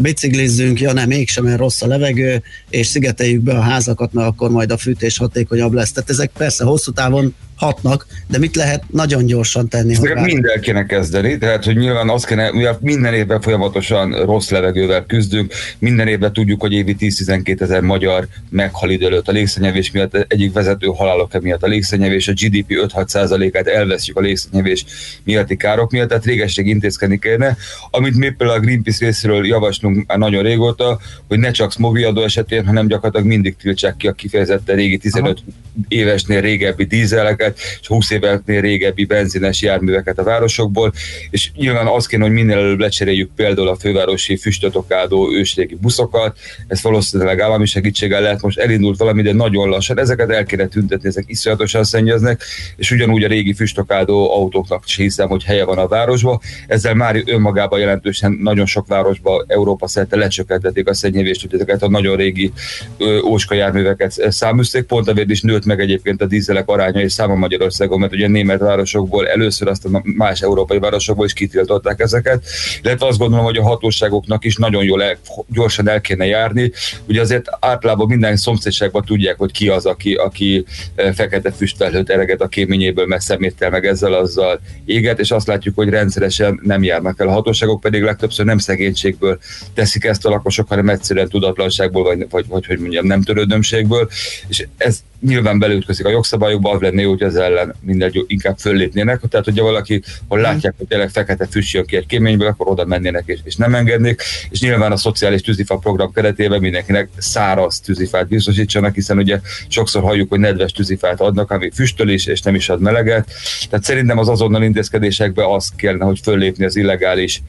biciklizzünk, ja nem, mégsem, mert rossz a levegő, és szigeteljük be a házakat, mert akkor majd a fűtés hatékonyabb lesz. Tehát ezek persze hosszú távon hatnak, de mit lehet nagyon gyorsan tenni? Ezeket minden kéne kezdeni, tehát hogy nyilván azt kéne, mivel minden évben folyamatosan rossz levegővel küzdünk, minden évben tudjuk, hogy évi 10-12 ezer magyar meghal időlőtt a légszennyevés miatt, egyik vezető halálok miatt a légszennyevés, a GDP 5-6 át elveszjük a légszennyevés miatti károk miatt, tehát régesség intézkedni kéne, amit mi például a Greenpeace részéről javaslunk már nagyon régóta, hogy ne csak Smogi adó esetén, hanem gyakorlatilag mindig tiltsák ki a kifejezetten régi 15 Aha. évesnél régebbi dízeleket, járműveket, és 20 éveknél régebbi benzines járműveket a városokból, és nyilván az kéne, hogy minél előbb lecseréljük például a fővárosi füstotokádó ősrégi buszokat, ez valószínűleg állami segítséggel lehet most elindult valami, de nagyon lassan. Ezeket el kéne tüntetni, ezek iszonyatosan szennyeznek, és ugyanúgy a régi füstokádó autóknak is hiszem, hogy helye van a városba. Ezzel már önmagában jelentősen nagyon sok városba Európa szerte lecsökkentették a szennyevést, hogy ezeket a nagyon régi óska járműveket száműzték. Pont a is nőtt meg egyébként a dízelek aránya és száma Magyarországon, mert ugye német városokból először, aztán más európai városokból is kitiltották ezeket. Illetve azt gondolom, hogy a hatóságoknak is nagyon jól el, gyorsan el kéne járni. Ugye azért általában minden szomszédságban tudják, hogy ki az, aki, aki eh, fekete füstfelhőt ereget a kéményéből, mert szeméttel meg ezzel azzal éget, és azt látjuk, hogy rendszeresen nem járnak el. A hatóságok pedig legtöbbször nem szegénységből teszik ezt a lakosok, hanem egyszerűen tudatlanságból, vagy, vagy, vagy hogy mondjam, nem törődömségből, és ez nyilván belütközik a jogszabályokba, az lenne jó, hogy ez ellen mindegy inkább föllépnének. Tehát, hogyha valaki, ha látják, hogy tényleg fekete jön ki egy kéményből, akkor oda mennének és, és nem engednék. És nyilván a szociális tűzifa program keretében mindenkinek száraz tűzifát biztosítsanak, hiszen ugye sokszor halljuk, hogy nedves tűzifát adnak, ami füstöl és nem is ad meleget. Tehát szerintem az azonnal intézkedésekbe az kellene, hogy föllépni az illegális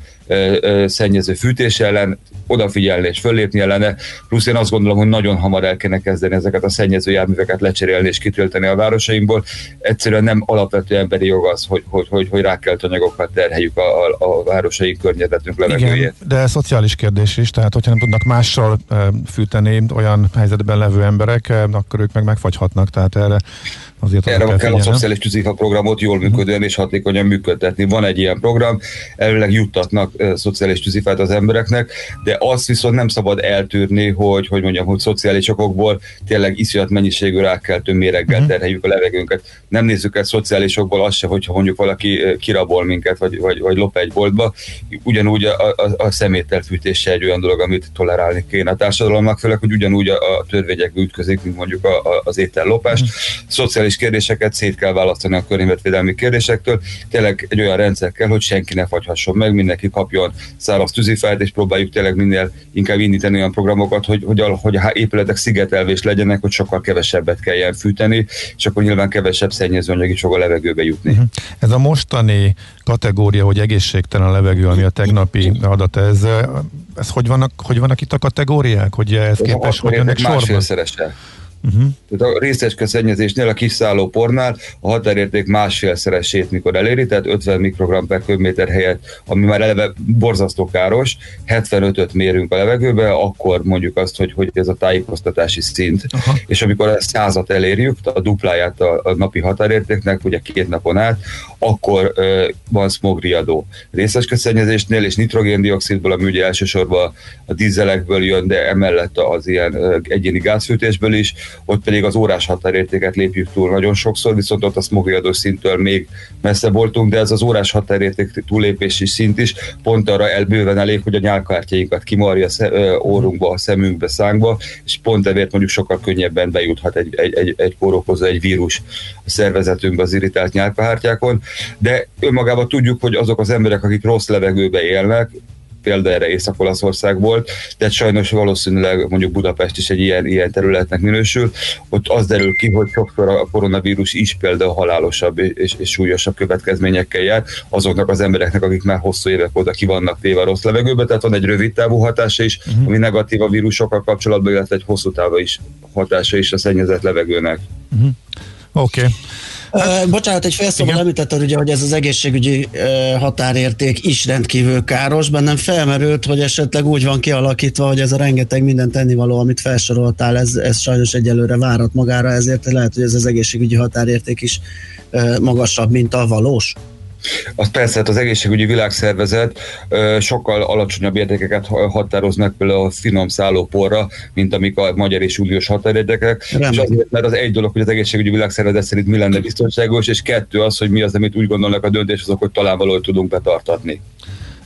szennyező fűtés ellen, odafigyelni és föllépni ellene. Plusz én azt gondolom, hogy nagyon hamar el kéne kezdeni ezeket a szennyező járműveket lecserélni és kitölteni a városainkból. Egyszerűen nem alapvető emberi jog az, hogy, hogy, hogy, hogy rákelt anyagokat terheljük a, a, a városaink környezetünk levegőjét. Igen, de szociális kérdés is, tehát hogyha nem tudnak mással fűteni olyan helyzetben levő emberek, akkor ők meg megfagyhatnak, tehát erre azért Erre kell, kell a szociális tűzifa programot jól működően és hatékonyan működtetni. Van egy ilyen program, elvileg juttatnak szociális tűzifát az embereknek, de azt viszont nem szabad eltűrni, hogy, hogy mondjam, hogy szociális okokból tényleg iszonyat mennyiségű rákkeltő méreggel uh-huh. terheljük a levegőnket. Nem nézzük el szociálisokból azt se, hogyha mondjuk valaki kirabol minket, vagy, vagy, vagy lop egy boltba. Ugyanúgy a, a, a szeméttelfűtés se egy olyan dolog, amit tolerálni kéne a társadalomnak, főleg, hogy ugyanúgy a, a törvényekbe ütközik, mint mondjuk a, a, az étellopás. Uh-huh. Szociális kérdéseket szét kell választani a környezetvédelmi kérdésektől. Tényleg egy olyan rendszer kell, hogy senki ne fagyhasson meg, mindenki kapjon száraz tűzifát, és próbáljuk tényleg minél inkább indítani olyan programokat, hogy, hogy, a, hogy a épületek szigetelvés legyenek, hogy sokkal kevesebbet kelljen fűteni, és akkor nyilván kevesebb szennyezőanyag is fog a levegőbe jutni. Uh-huh. Ez a mostani kategória, hogy egészségtelen a levegő, ami a tegnapi adat, ez, ez hogy, vannak, hogy vannak itt a kategóriák, hogy ez képes, hogy jönnek sorba? Uh-huh. Tehát a részecske szennyezésnél, a kiszálló pornál a határérték másfélszeresét, mikor eléri, tehát 50 mikrogram per köbméter helyett, ami már eleve borzasztó káros, 75-öt mérünk a levegőbe, akkor mondjuk azt, hogy, hogy ez a tájékoztatási szint. Uh-huh. És amikor ezt százat elérjük, a dupláját a, a napi határértéknek, ugye két napon át, akkor van smogriadó. Részecske szennyezésnél és nitrogéndioxidból, ami ugye elsősorban a dízelekből jön, de emellett az ilyen egyéni gázfűtésből is, ott pedig az órás határértéket lépjük túl nagyon sokszor, viszont ott a smogriadós szinttől még messze voltunk, de ez az órás határérték túlépési szint is pont arra elbőven elég, hogy a nyálkártyáinkat kimarja órunkba, a szemünkbe, szánkba, és pont ezért mondjuk sokkal könnyebben bejuthat egy, egy, egy, egy egy vírus a szervezetünkbe az irritált nyálkahártyákon, de önmagában tudjuk, hogy azok az emberek, akik rossz levegőbe élnek, példa erre Észak-Olaszország volt, de sajnos valószínűleg mondjuk Budapest is egy ilyen, ilyen területnek minősül. Ott az derül ki, hogy sokszor a koronavírus is például halálosabb és, és súlyosabb következményekkel jár azoknak az embereknek, akik már hosszú évek óta ki vannak téve a rossz levegőbe, tehát van egy rövid távú hatása is, uh-huh. ami negatív a vírusokkal kapcsolatban, illetve egy hosszú távú is hatása is a szennyezett levegőnek. Uh-huh. Oké. Okay. Hát, bocsánat, egy felszóban említetted ugye, hogy ez az egészségügyi határérték is rendkívül káros. Bennem felmerült, hogy esetleg úgy van kialakítva, hogy ez a rengeteg minden tennivaló, amit felsoroltál, ez, ez sajnos egyelőre várat magára, ezért lehet, hogy ez az egészségügyi határérték is magasabb, mint a valós. Az persze, hát az egészségügyi világszervezet sokkal alacsonyabb értékeket határoz meg például a finom szállóporra, mint amik a magyar és uniós határértékek. És azért, mert az egy dolog, hogy az egészségügyi világszervezet szerint mi lenne biztonságos, és kettő az, hogy mi az, amit úgy gondolnak a döntéshozók, hogy talán valahogy tudunk betartatni.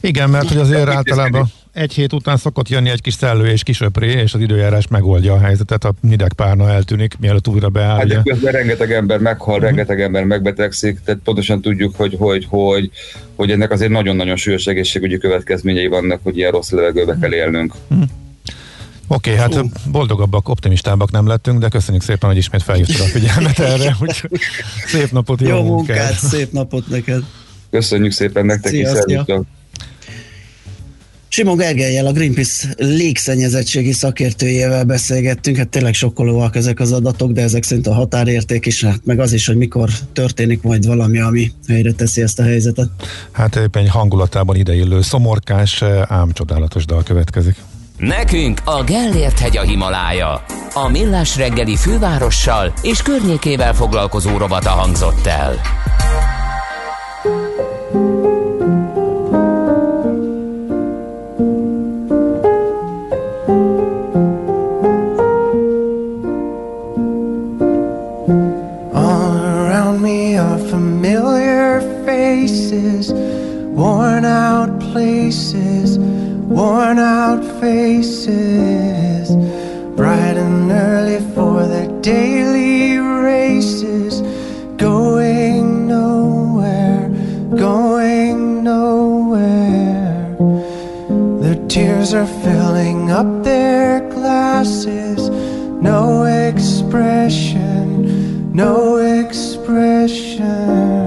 Igen, mert hogy azért általában egy hét után szokott jönni egy kis szellő és kisöpré, és az időjárás megoldja a helyzetet, a nideg párna eltűnik, mielőtt újra beáll. Hát de közben rengeteg ember meghal, uh-huh. rengeteg ember megbetegszik, tehát pontosan tudjuk, hogy, hogy, hogy, hogy ennek azért nagyon-nagyon súlyos egészségügyi következményei vannak, hogy ilyen rossz levegőbe uh-huh. kell élnünk. Uh-huh. Oké, okay, hát boldogabbak, optimistábbak nem lettünk, de köszönjük szépen, hogy ismét felhívtad a figyelmet erre, hogy szép napot, jó, jó munkát. munkát. szép napot neked. Köszönjük szépen nektek is, Simon Gergelyel, a Greenpeace légszennyezettségi szakértőjével beszélgettünk, hát tényleg sokkolóak ezek az adatok, de ezek szerint a határérték is, hát meg az is, hogy mikor történik majd valami, ami helyre teszi ezt a helyzetet. Hát éppen egy hangulatában ideillő szomorkás, ám csodálatos dal következik. Nekünk a Gellért hegy a Himalája. A Millás reggeli fővárossal és környékével foglalkozó robata hangzott el. Places, worn out faces, bright and early for their daily races, going nowhere, going nowhere. Their tears are filling up their glasses, no expression, no expression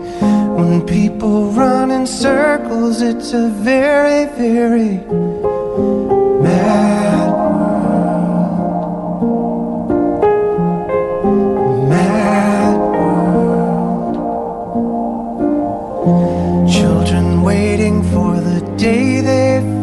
When people run in circles, it's a very, very mad world. Mad world. Children waiting for the day they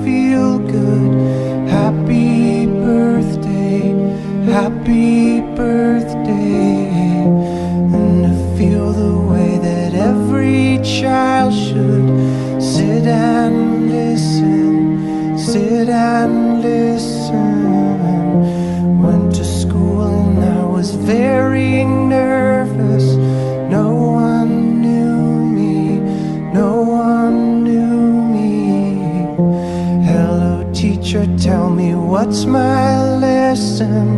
listen.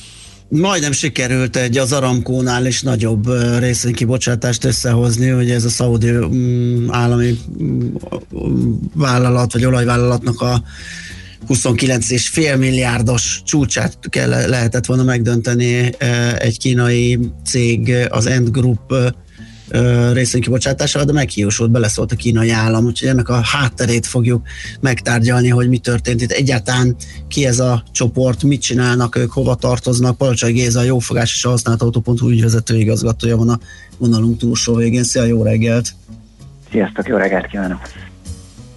Majdnem sikerült egy az Aramkónál is nagyobb részvénykibocsátást összehozni, hogy ez a szaudi mm, állami mm, vállalat, vagy olajvállalatnak a 29,5 milliárdos csúcsát kell, lehetett volna megdönteni egy kínai cég, az End Group részvénykibocsátásával, de meghiúsult, beleszólt a kínai állam, úgyhogy ennek a hátterét fogjuk megtárgyalni, hogy mi történt itt. Egyáltalán ki ez a csoport, mit csinálnak ők, hova tartoznak. Palacsai Géza, a jófogás és a használt autó.hu ügyvezető igazgatója van a vonalunk túlsó végén. Szia, jó reggelt! Sziasztok, jó reggelt kívánok!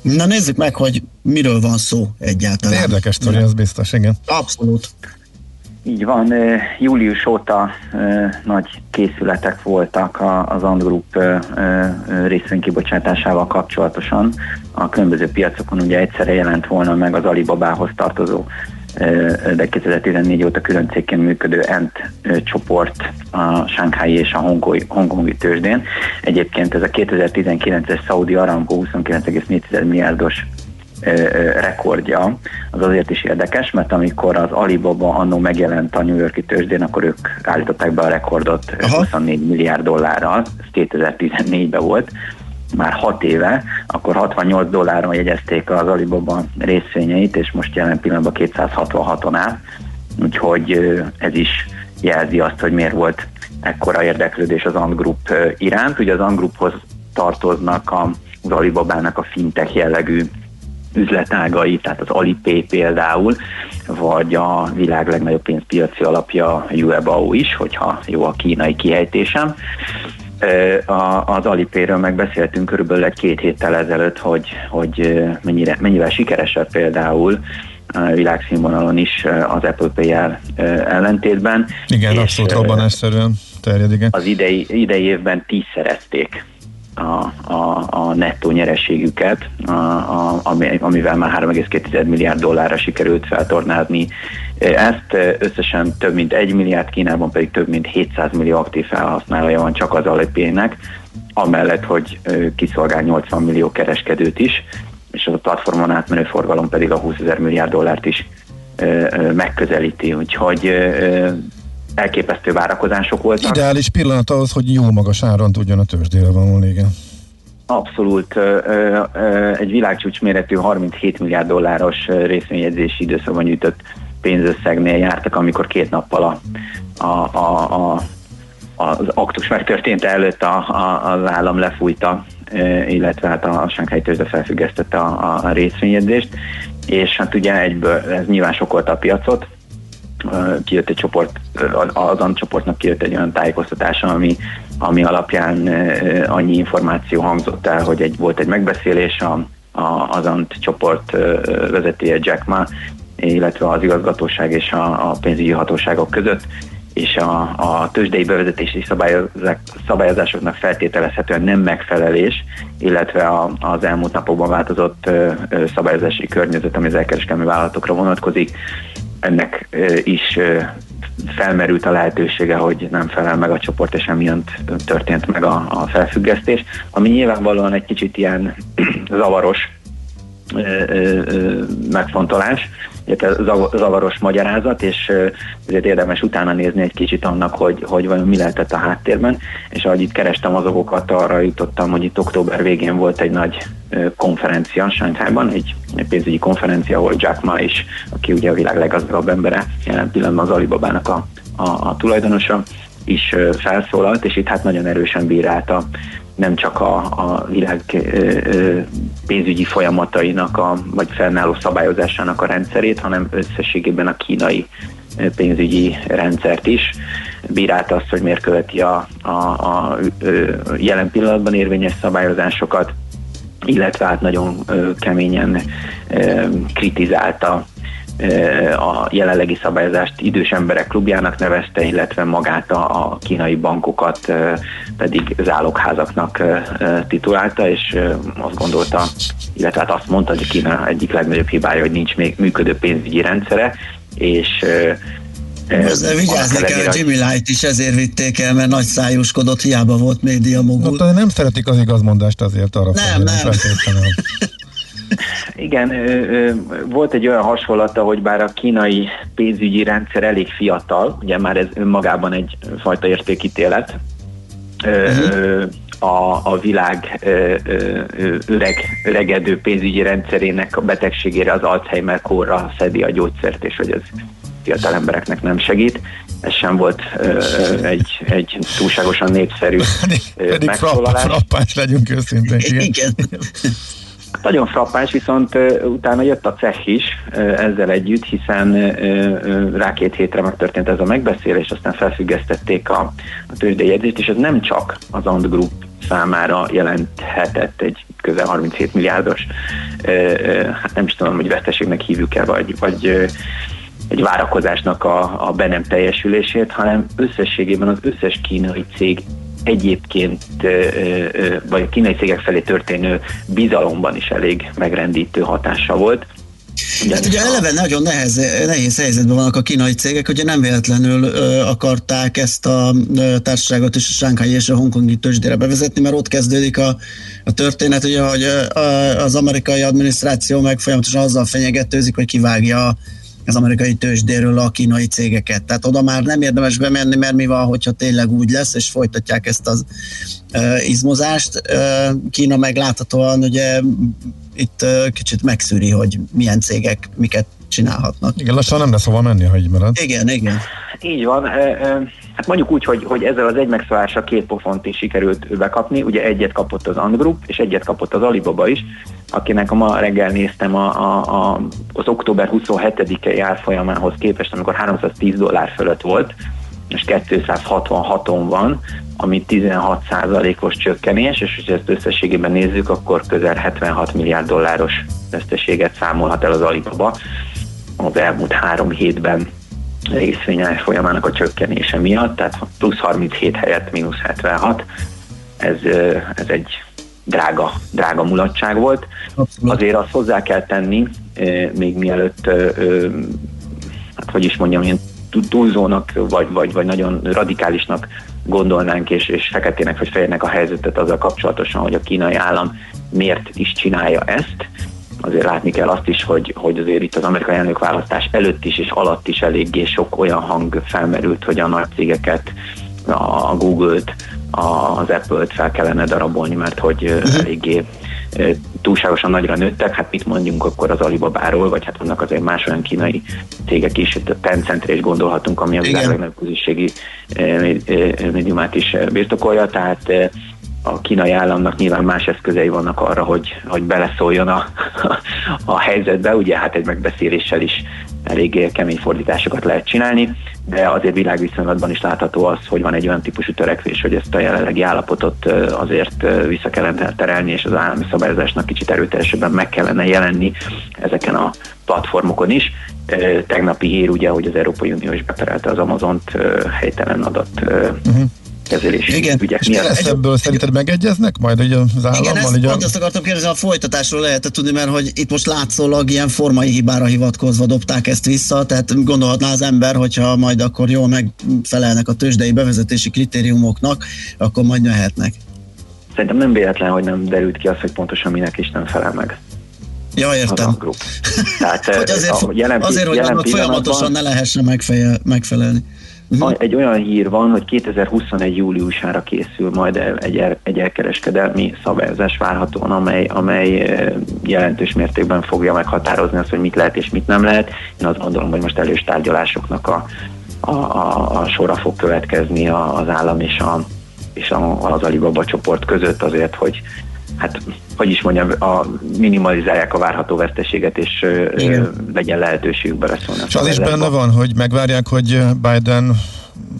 Na nézzük meg, hogy miről van szó egyáltalán. Érdekes sztori, az biztos, igen. Abszolút. Így van, július óta nagy készületek voltak az Ant Group ö, ö, ö, részvénykibocsátásával kapcsolatosan. A különböző piacokon ugye egyszerre jelent volna meg az Alibabához tartozó de 2014 óta külön cégként működő ENT csoport a Shanghai és a Hongkongi, Hongkongi tőzsdén. Egyébként ez a 2019-es Saudi Aramco 29,4 milliárdos rekordja, az azért is érdekes, mert amikor az Alibaba annó megjelent a New Yorki tőzsdén, akkor ők állították be a rekordot Aha. 24 milliárd dollárral, ez 2014-ben volt, már 6 éve, akkor 68 dolláron jegyezték az Alibaba részvényeit, és most jelen pillanatban 266-on áll, úgyhogy ez is jelzi azt, hogy miért volt ekkora érdeklődés az Ant Group iránt. Ugye az Ant Grouphoz tartoznak a, az Alibabának a fintech jellegű üzletágai, tehát az Alipay például, vagy a világ legnagyobb pénzpiaci alapja Yuebao is, hogyha jó a kínai kihejtésem. Az Alipayről megbeszéltünk körülbelül egy két héttel ezelőtt, hogy, hogy mennyire, mennyivel sikeresebb például világszínvonalon is az Apple Pay-el ellentétben. Igen, És, abszolút robbanásszerűen terjed, igen. az idei, idei évben tízszerezték a, a, a nettó nyereségüket, a, a, ami, amivel már 3,2 milliárd dollárra sikerült feltornázni. Ezt összesen több mint 1 milliárd, Kínában pedig több mint 700 millió aktív felhasználója van csak az Alipay-nek, amellett, hogy kiszolgál 80 millió kereskedőt is, és az a platformon átmenő forgalom pedig a 20 ezer milliárd dollárt is megközelíti. Úgyhogy elképesztő várakozások voltak. Ideális pillanat ahhoz, hogy jó magas áron tudjon a tőzsdére vonulni, igen. Abszolút. Ö, ö, ö, egy világcsúcs méretű 37 milliárd dolláros ö, részvényedzési időszakban nyújtott pénzösszegnél jártak, amikor két nappal a, a, a, a, az aktus megtörtént előtt a, a, az állam lefújta, illetve hát a Sánkhely tőzsde felfüggesztette a, a részvényedzést, és hát ugye egyből ez nyilván sokolta a piacot, kijött egy csoport, az ANT csoportnak kijött egy olyan tájékoztatása, ami, ami alapján annyi információ hangzott el, hogy egy, volt egy megbeszélés a, a, az ANT csoport vezetője Jack Ma, illetve az igazgatóság és a, a pénzügyi hatóságok között, és a, a tőzsdei bevezetési szabályozás, szabályozásoknak feltételezhetően nem megfelelés, illetve a, az elmúlt napokban változott ö, ö, szabályozási környezet, ami az elkereskedelmi vállalatokra vonatkozik, ennek is felmerült a lehetősége, hogy nem felel meg a csoport, és emiatt történt meg a, a felfüggesztés, ami nyilvánvalóan egy kicsit ilyen zavaros megfontolás, zav- zavaros magyarázat, és ezért érdemes utána nézni egy kicsit annak, hogy, hogy vajon mi lehetett a háttérben, és ahogy itt kerestem az okokat, arra jutottam, hogy itt október végén volt egy nagy konferencia Sánkhájban, egy, pénzügyi konferencia, ahol Jack Ma is, aki ugye a világ leggazdagabb embere, jelen pillanatban az Alibabának a, a, a tulajdonosa, is felszólalt, és itt hát nagyon erősen bírálta nem csak a, a világ ö, ö, pénzügyi folyamatainak, a, vagy fennálló szabályozásának a rendszerét, hanem összességében a kínai pénzügyi rendszert is. Bírálta azt, hogy miért követi a, a, a jelen pillanatban érvényes szabályozásokat, illetve hát nagyon keményen kritizálta a jelenlegi szabályozást idős emberek klubjának nevezte, illetve magát a, a kínai bankokat pedig zálogházaknak titulálta, és azt gondolta, illetve hát azt mondta, hogy Kína egyik legnagyobb hibája, hogy nincs még működő pénzügyi rendszere, és Ezzel vigyázni kell, Jimmy Light is ezért vitték el, mert nagy szájúskodott, hiába volt média mogul. No, nem szeretik az igazmondást azért arra Nem, nem. Igen, volt egy olyan hasonlata, hogy bár a kínai pénzügyi rendszer elég fiatal, ugye már ez önmagában egy fajta értékítélet, ö, a, a világ öreg, öregedő pénzügyi rendszerének a betegségére, az Alzheimer kórra szedi a gyógyszert, és hogy ez fiatal embereknek nem segít. Ez sem volt ö, egy, egy túlságosan népszerű ö, Pedig megszólalás. frappás legyünk őszintén. Igen. Nagyon frappáns, viszont utána jött a CEH is ezzel együtt, hiszen rá két hétre megtörtént ez a megbeszélés, aztán felfüggesztették a, a tőzsdei jegyzést, és ez nem csak az Ant Group számára jelenthetett egy közel 37 milliárdos, hát nem is tudom, hogy veszteségnek hívjuk-e, vagy, vagy egy várakozásnak a, a be nem teljesülését, hanem összességében az összes kínai cég egyébként, vagy a kínai cégek felé történő bizalomban is elég megrendítő hatása volt. Hát ugye eleve nagyon nehez, nehéz helyzetben vannak a kínai cégek, ugye nem véletlenül ö, akarták ezt a ö, társaságot is a Sánkhái és a hongkongi tőzsdére bevezetni, mert ott kezdődik a, a történet, ugye, hogy ö, az amerikai adminisztráció meg folyamatosan azzal fenyegetőzik, hogy kivágja az amerikai tőzsdéről a kínai cégeket. Tehát oda már nem érdemes bemenni, mert mi van, hogyha tényleg úgy lesz, és folytatják ezt az uh, izmozást. Uh, Kína meg láthatóan ugye itt uh, kicsit megszűri, hogy milyen cégek miket csinálhatnak. Igen, lassan nem lesz hova menni, ha így marad. Igen, igen. Így van. Hát mondjuk úgy, hogy, hogy ezzel az egy megszólással két pofont is sikerült bekapni. Ugye egyet kapott az Ant Group, és egyet kapott az Alibaba is, akinek a ma reggel néztem a, a, a, az október 27-i árfolyamához képest, amikor 310 dollár fölött volt, és 266-on van, ami 16%-os csökkenés, és hogyha ezt összességében nézzük, akkor közel 76 milliárd dolláros veszteséget számolhat el az Alibaba az elmúlt három hétben részvényár folyamának a csökkenése miatt, tehát plusz 37 helyett mínusz 76. Ez, ez egy drága, drága mulatság volt. Abszolút. Azért azt hozzá kell tenni, még mielőtt, hát hogy is mondjam, ilyen tú- túlzónak, vagy, vagy, vagy nagyon radikálisnak gondolnánk, és, és feketének vagy fehérnek a helyzetet azzal kapcsolatosan, hogy a kínai állam miért is csinálja ezt azért látni kell azt is, hogy, hogy azért itt az amerikai elnökválasztás előtt is és alatt is eléggé sok olyan hang felmerült, hogy a nagy cégeket, a Google-t, az Apple-t fel kellene darabolni, mert hogy uh-huh. eléggé túlságosan nagyra nőttek, hát mit mondjunk akkor az Alibabáról, vagy hát vannak azért más olyan kínai cégek is, itt a Tencentre is gondolhatunk, ami a világ legnagyobb közösségi médiumát is birtokolja, tehát a kínai államnak nyilván más eszközei vannak arra, hogy, hogy beleszóljon a, a helyzetbe, ugye hát egy megbeszéléssel is elég kemény fordításokat lehet csinálni, de azért világviszonylatban is látható az, hogy van egy olyan típusú törekvés, hogy ezt a jelenlegi állapotot azért vissza kellene terelni, és az állami szabályozásnak kicsit erőteljesebben meg kellene jelenni ezeken a platformokon is. Tegnapi hír ugye, hogy az Európai Unió is beperelte az Amazont helytelen adat uh-huh kezelési Igen. ügyek És mi lesz ebből szerinted megegyeznek majd ugye az állammal? Igen, ezt ugye? pont azt akartam kérdezni, a folytatásról lehet tudni, mert hogy itt most látszólag ilyen formai hibára hivatkozva dobták ezt vissza, tehát gondolhatná az ember, hogyha majd akkor jól megfelelnek a tőzsdei bevezetési kritériumoknak, akkor majd mehetnek. Szerintem nem véletlen, hogy nem derült ki az, hogy pontosan minek is nem felel meg. Ja, értem. Tehát, hogy azért, a jelen, azért hogy jelen annak folyamatosan ne lehessen megfeje, megfelelni. Uh-huh. Egy olyan hír van, hogy 2021. júliusára készül majd egy, el, egy elkereskedelmi szabályozás várhatóan, amely, amely jelentős mértékben fogja meghatározni azt, hogy mit lehet és mit nem lehet. Én azt gondolom, hogy most elős tárgyalásoknak a, a, a, a sora fog következni az állam és, a, és az Alibaba csoport között azért, hogy hát hogy is mondjam, a, minimalizálják a várható veszteséget, és Igen. legyen lehetőségük beleszólni. És az is benne van, hogy megvárják, hogy Biden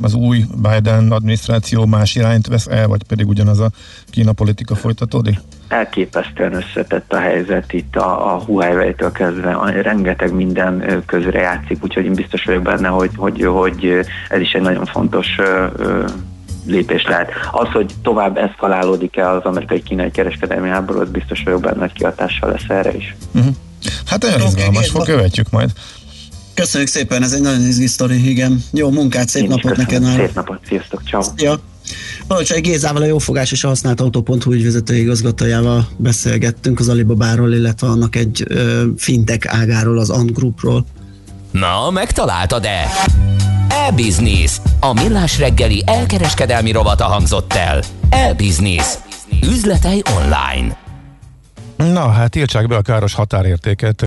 az új Biden adminisztráció más irányt vesz el, vagy pedig ugyanaz a Kína politika folytatódik? Elképesztően összetett a helyzet itt a, a Huawei-től kezdve, rengeteg minden közre játszik, úgyhogy én biztos vagyok benne, hogy, hogy, hogy ez is egy nagyon fontos lépés lehet. Az, hogy tovább eszkalálódik-e az amerikai-kínai kereskedelmi háború, az biztos vagyok benne, hogy kihatással lesz erre is. Uh-huh. Hát nagyon okay, izgalmas, fog követjük majd. Köszönjük szépen, ez egy nagyon izgi sztori, igen. Jó munkát, szép Én napot neked. Szép napot, sziasztok, ciao. Ja. Balcsai Gézával a Jófogás és a használt autó.hu ügyvezető igazgatójával beszélgettünk az Alibabáról, illetve annak egy ö, fintech ágáról, az Ant Groupról. Na, megtaláltad-e? E-Business. A millás reggeli elkereskedelmi rovata hangzott el. E-Business. Üzletei online. Na, hát tiltsák be a káros határértéket.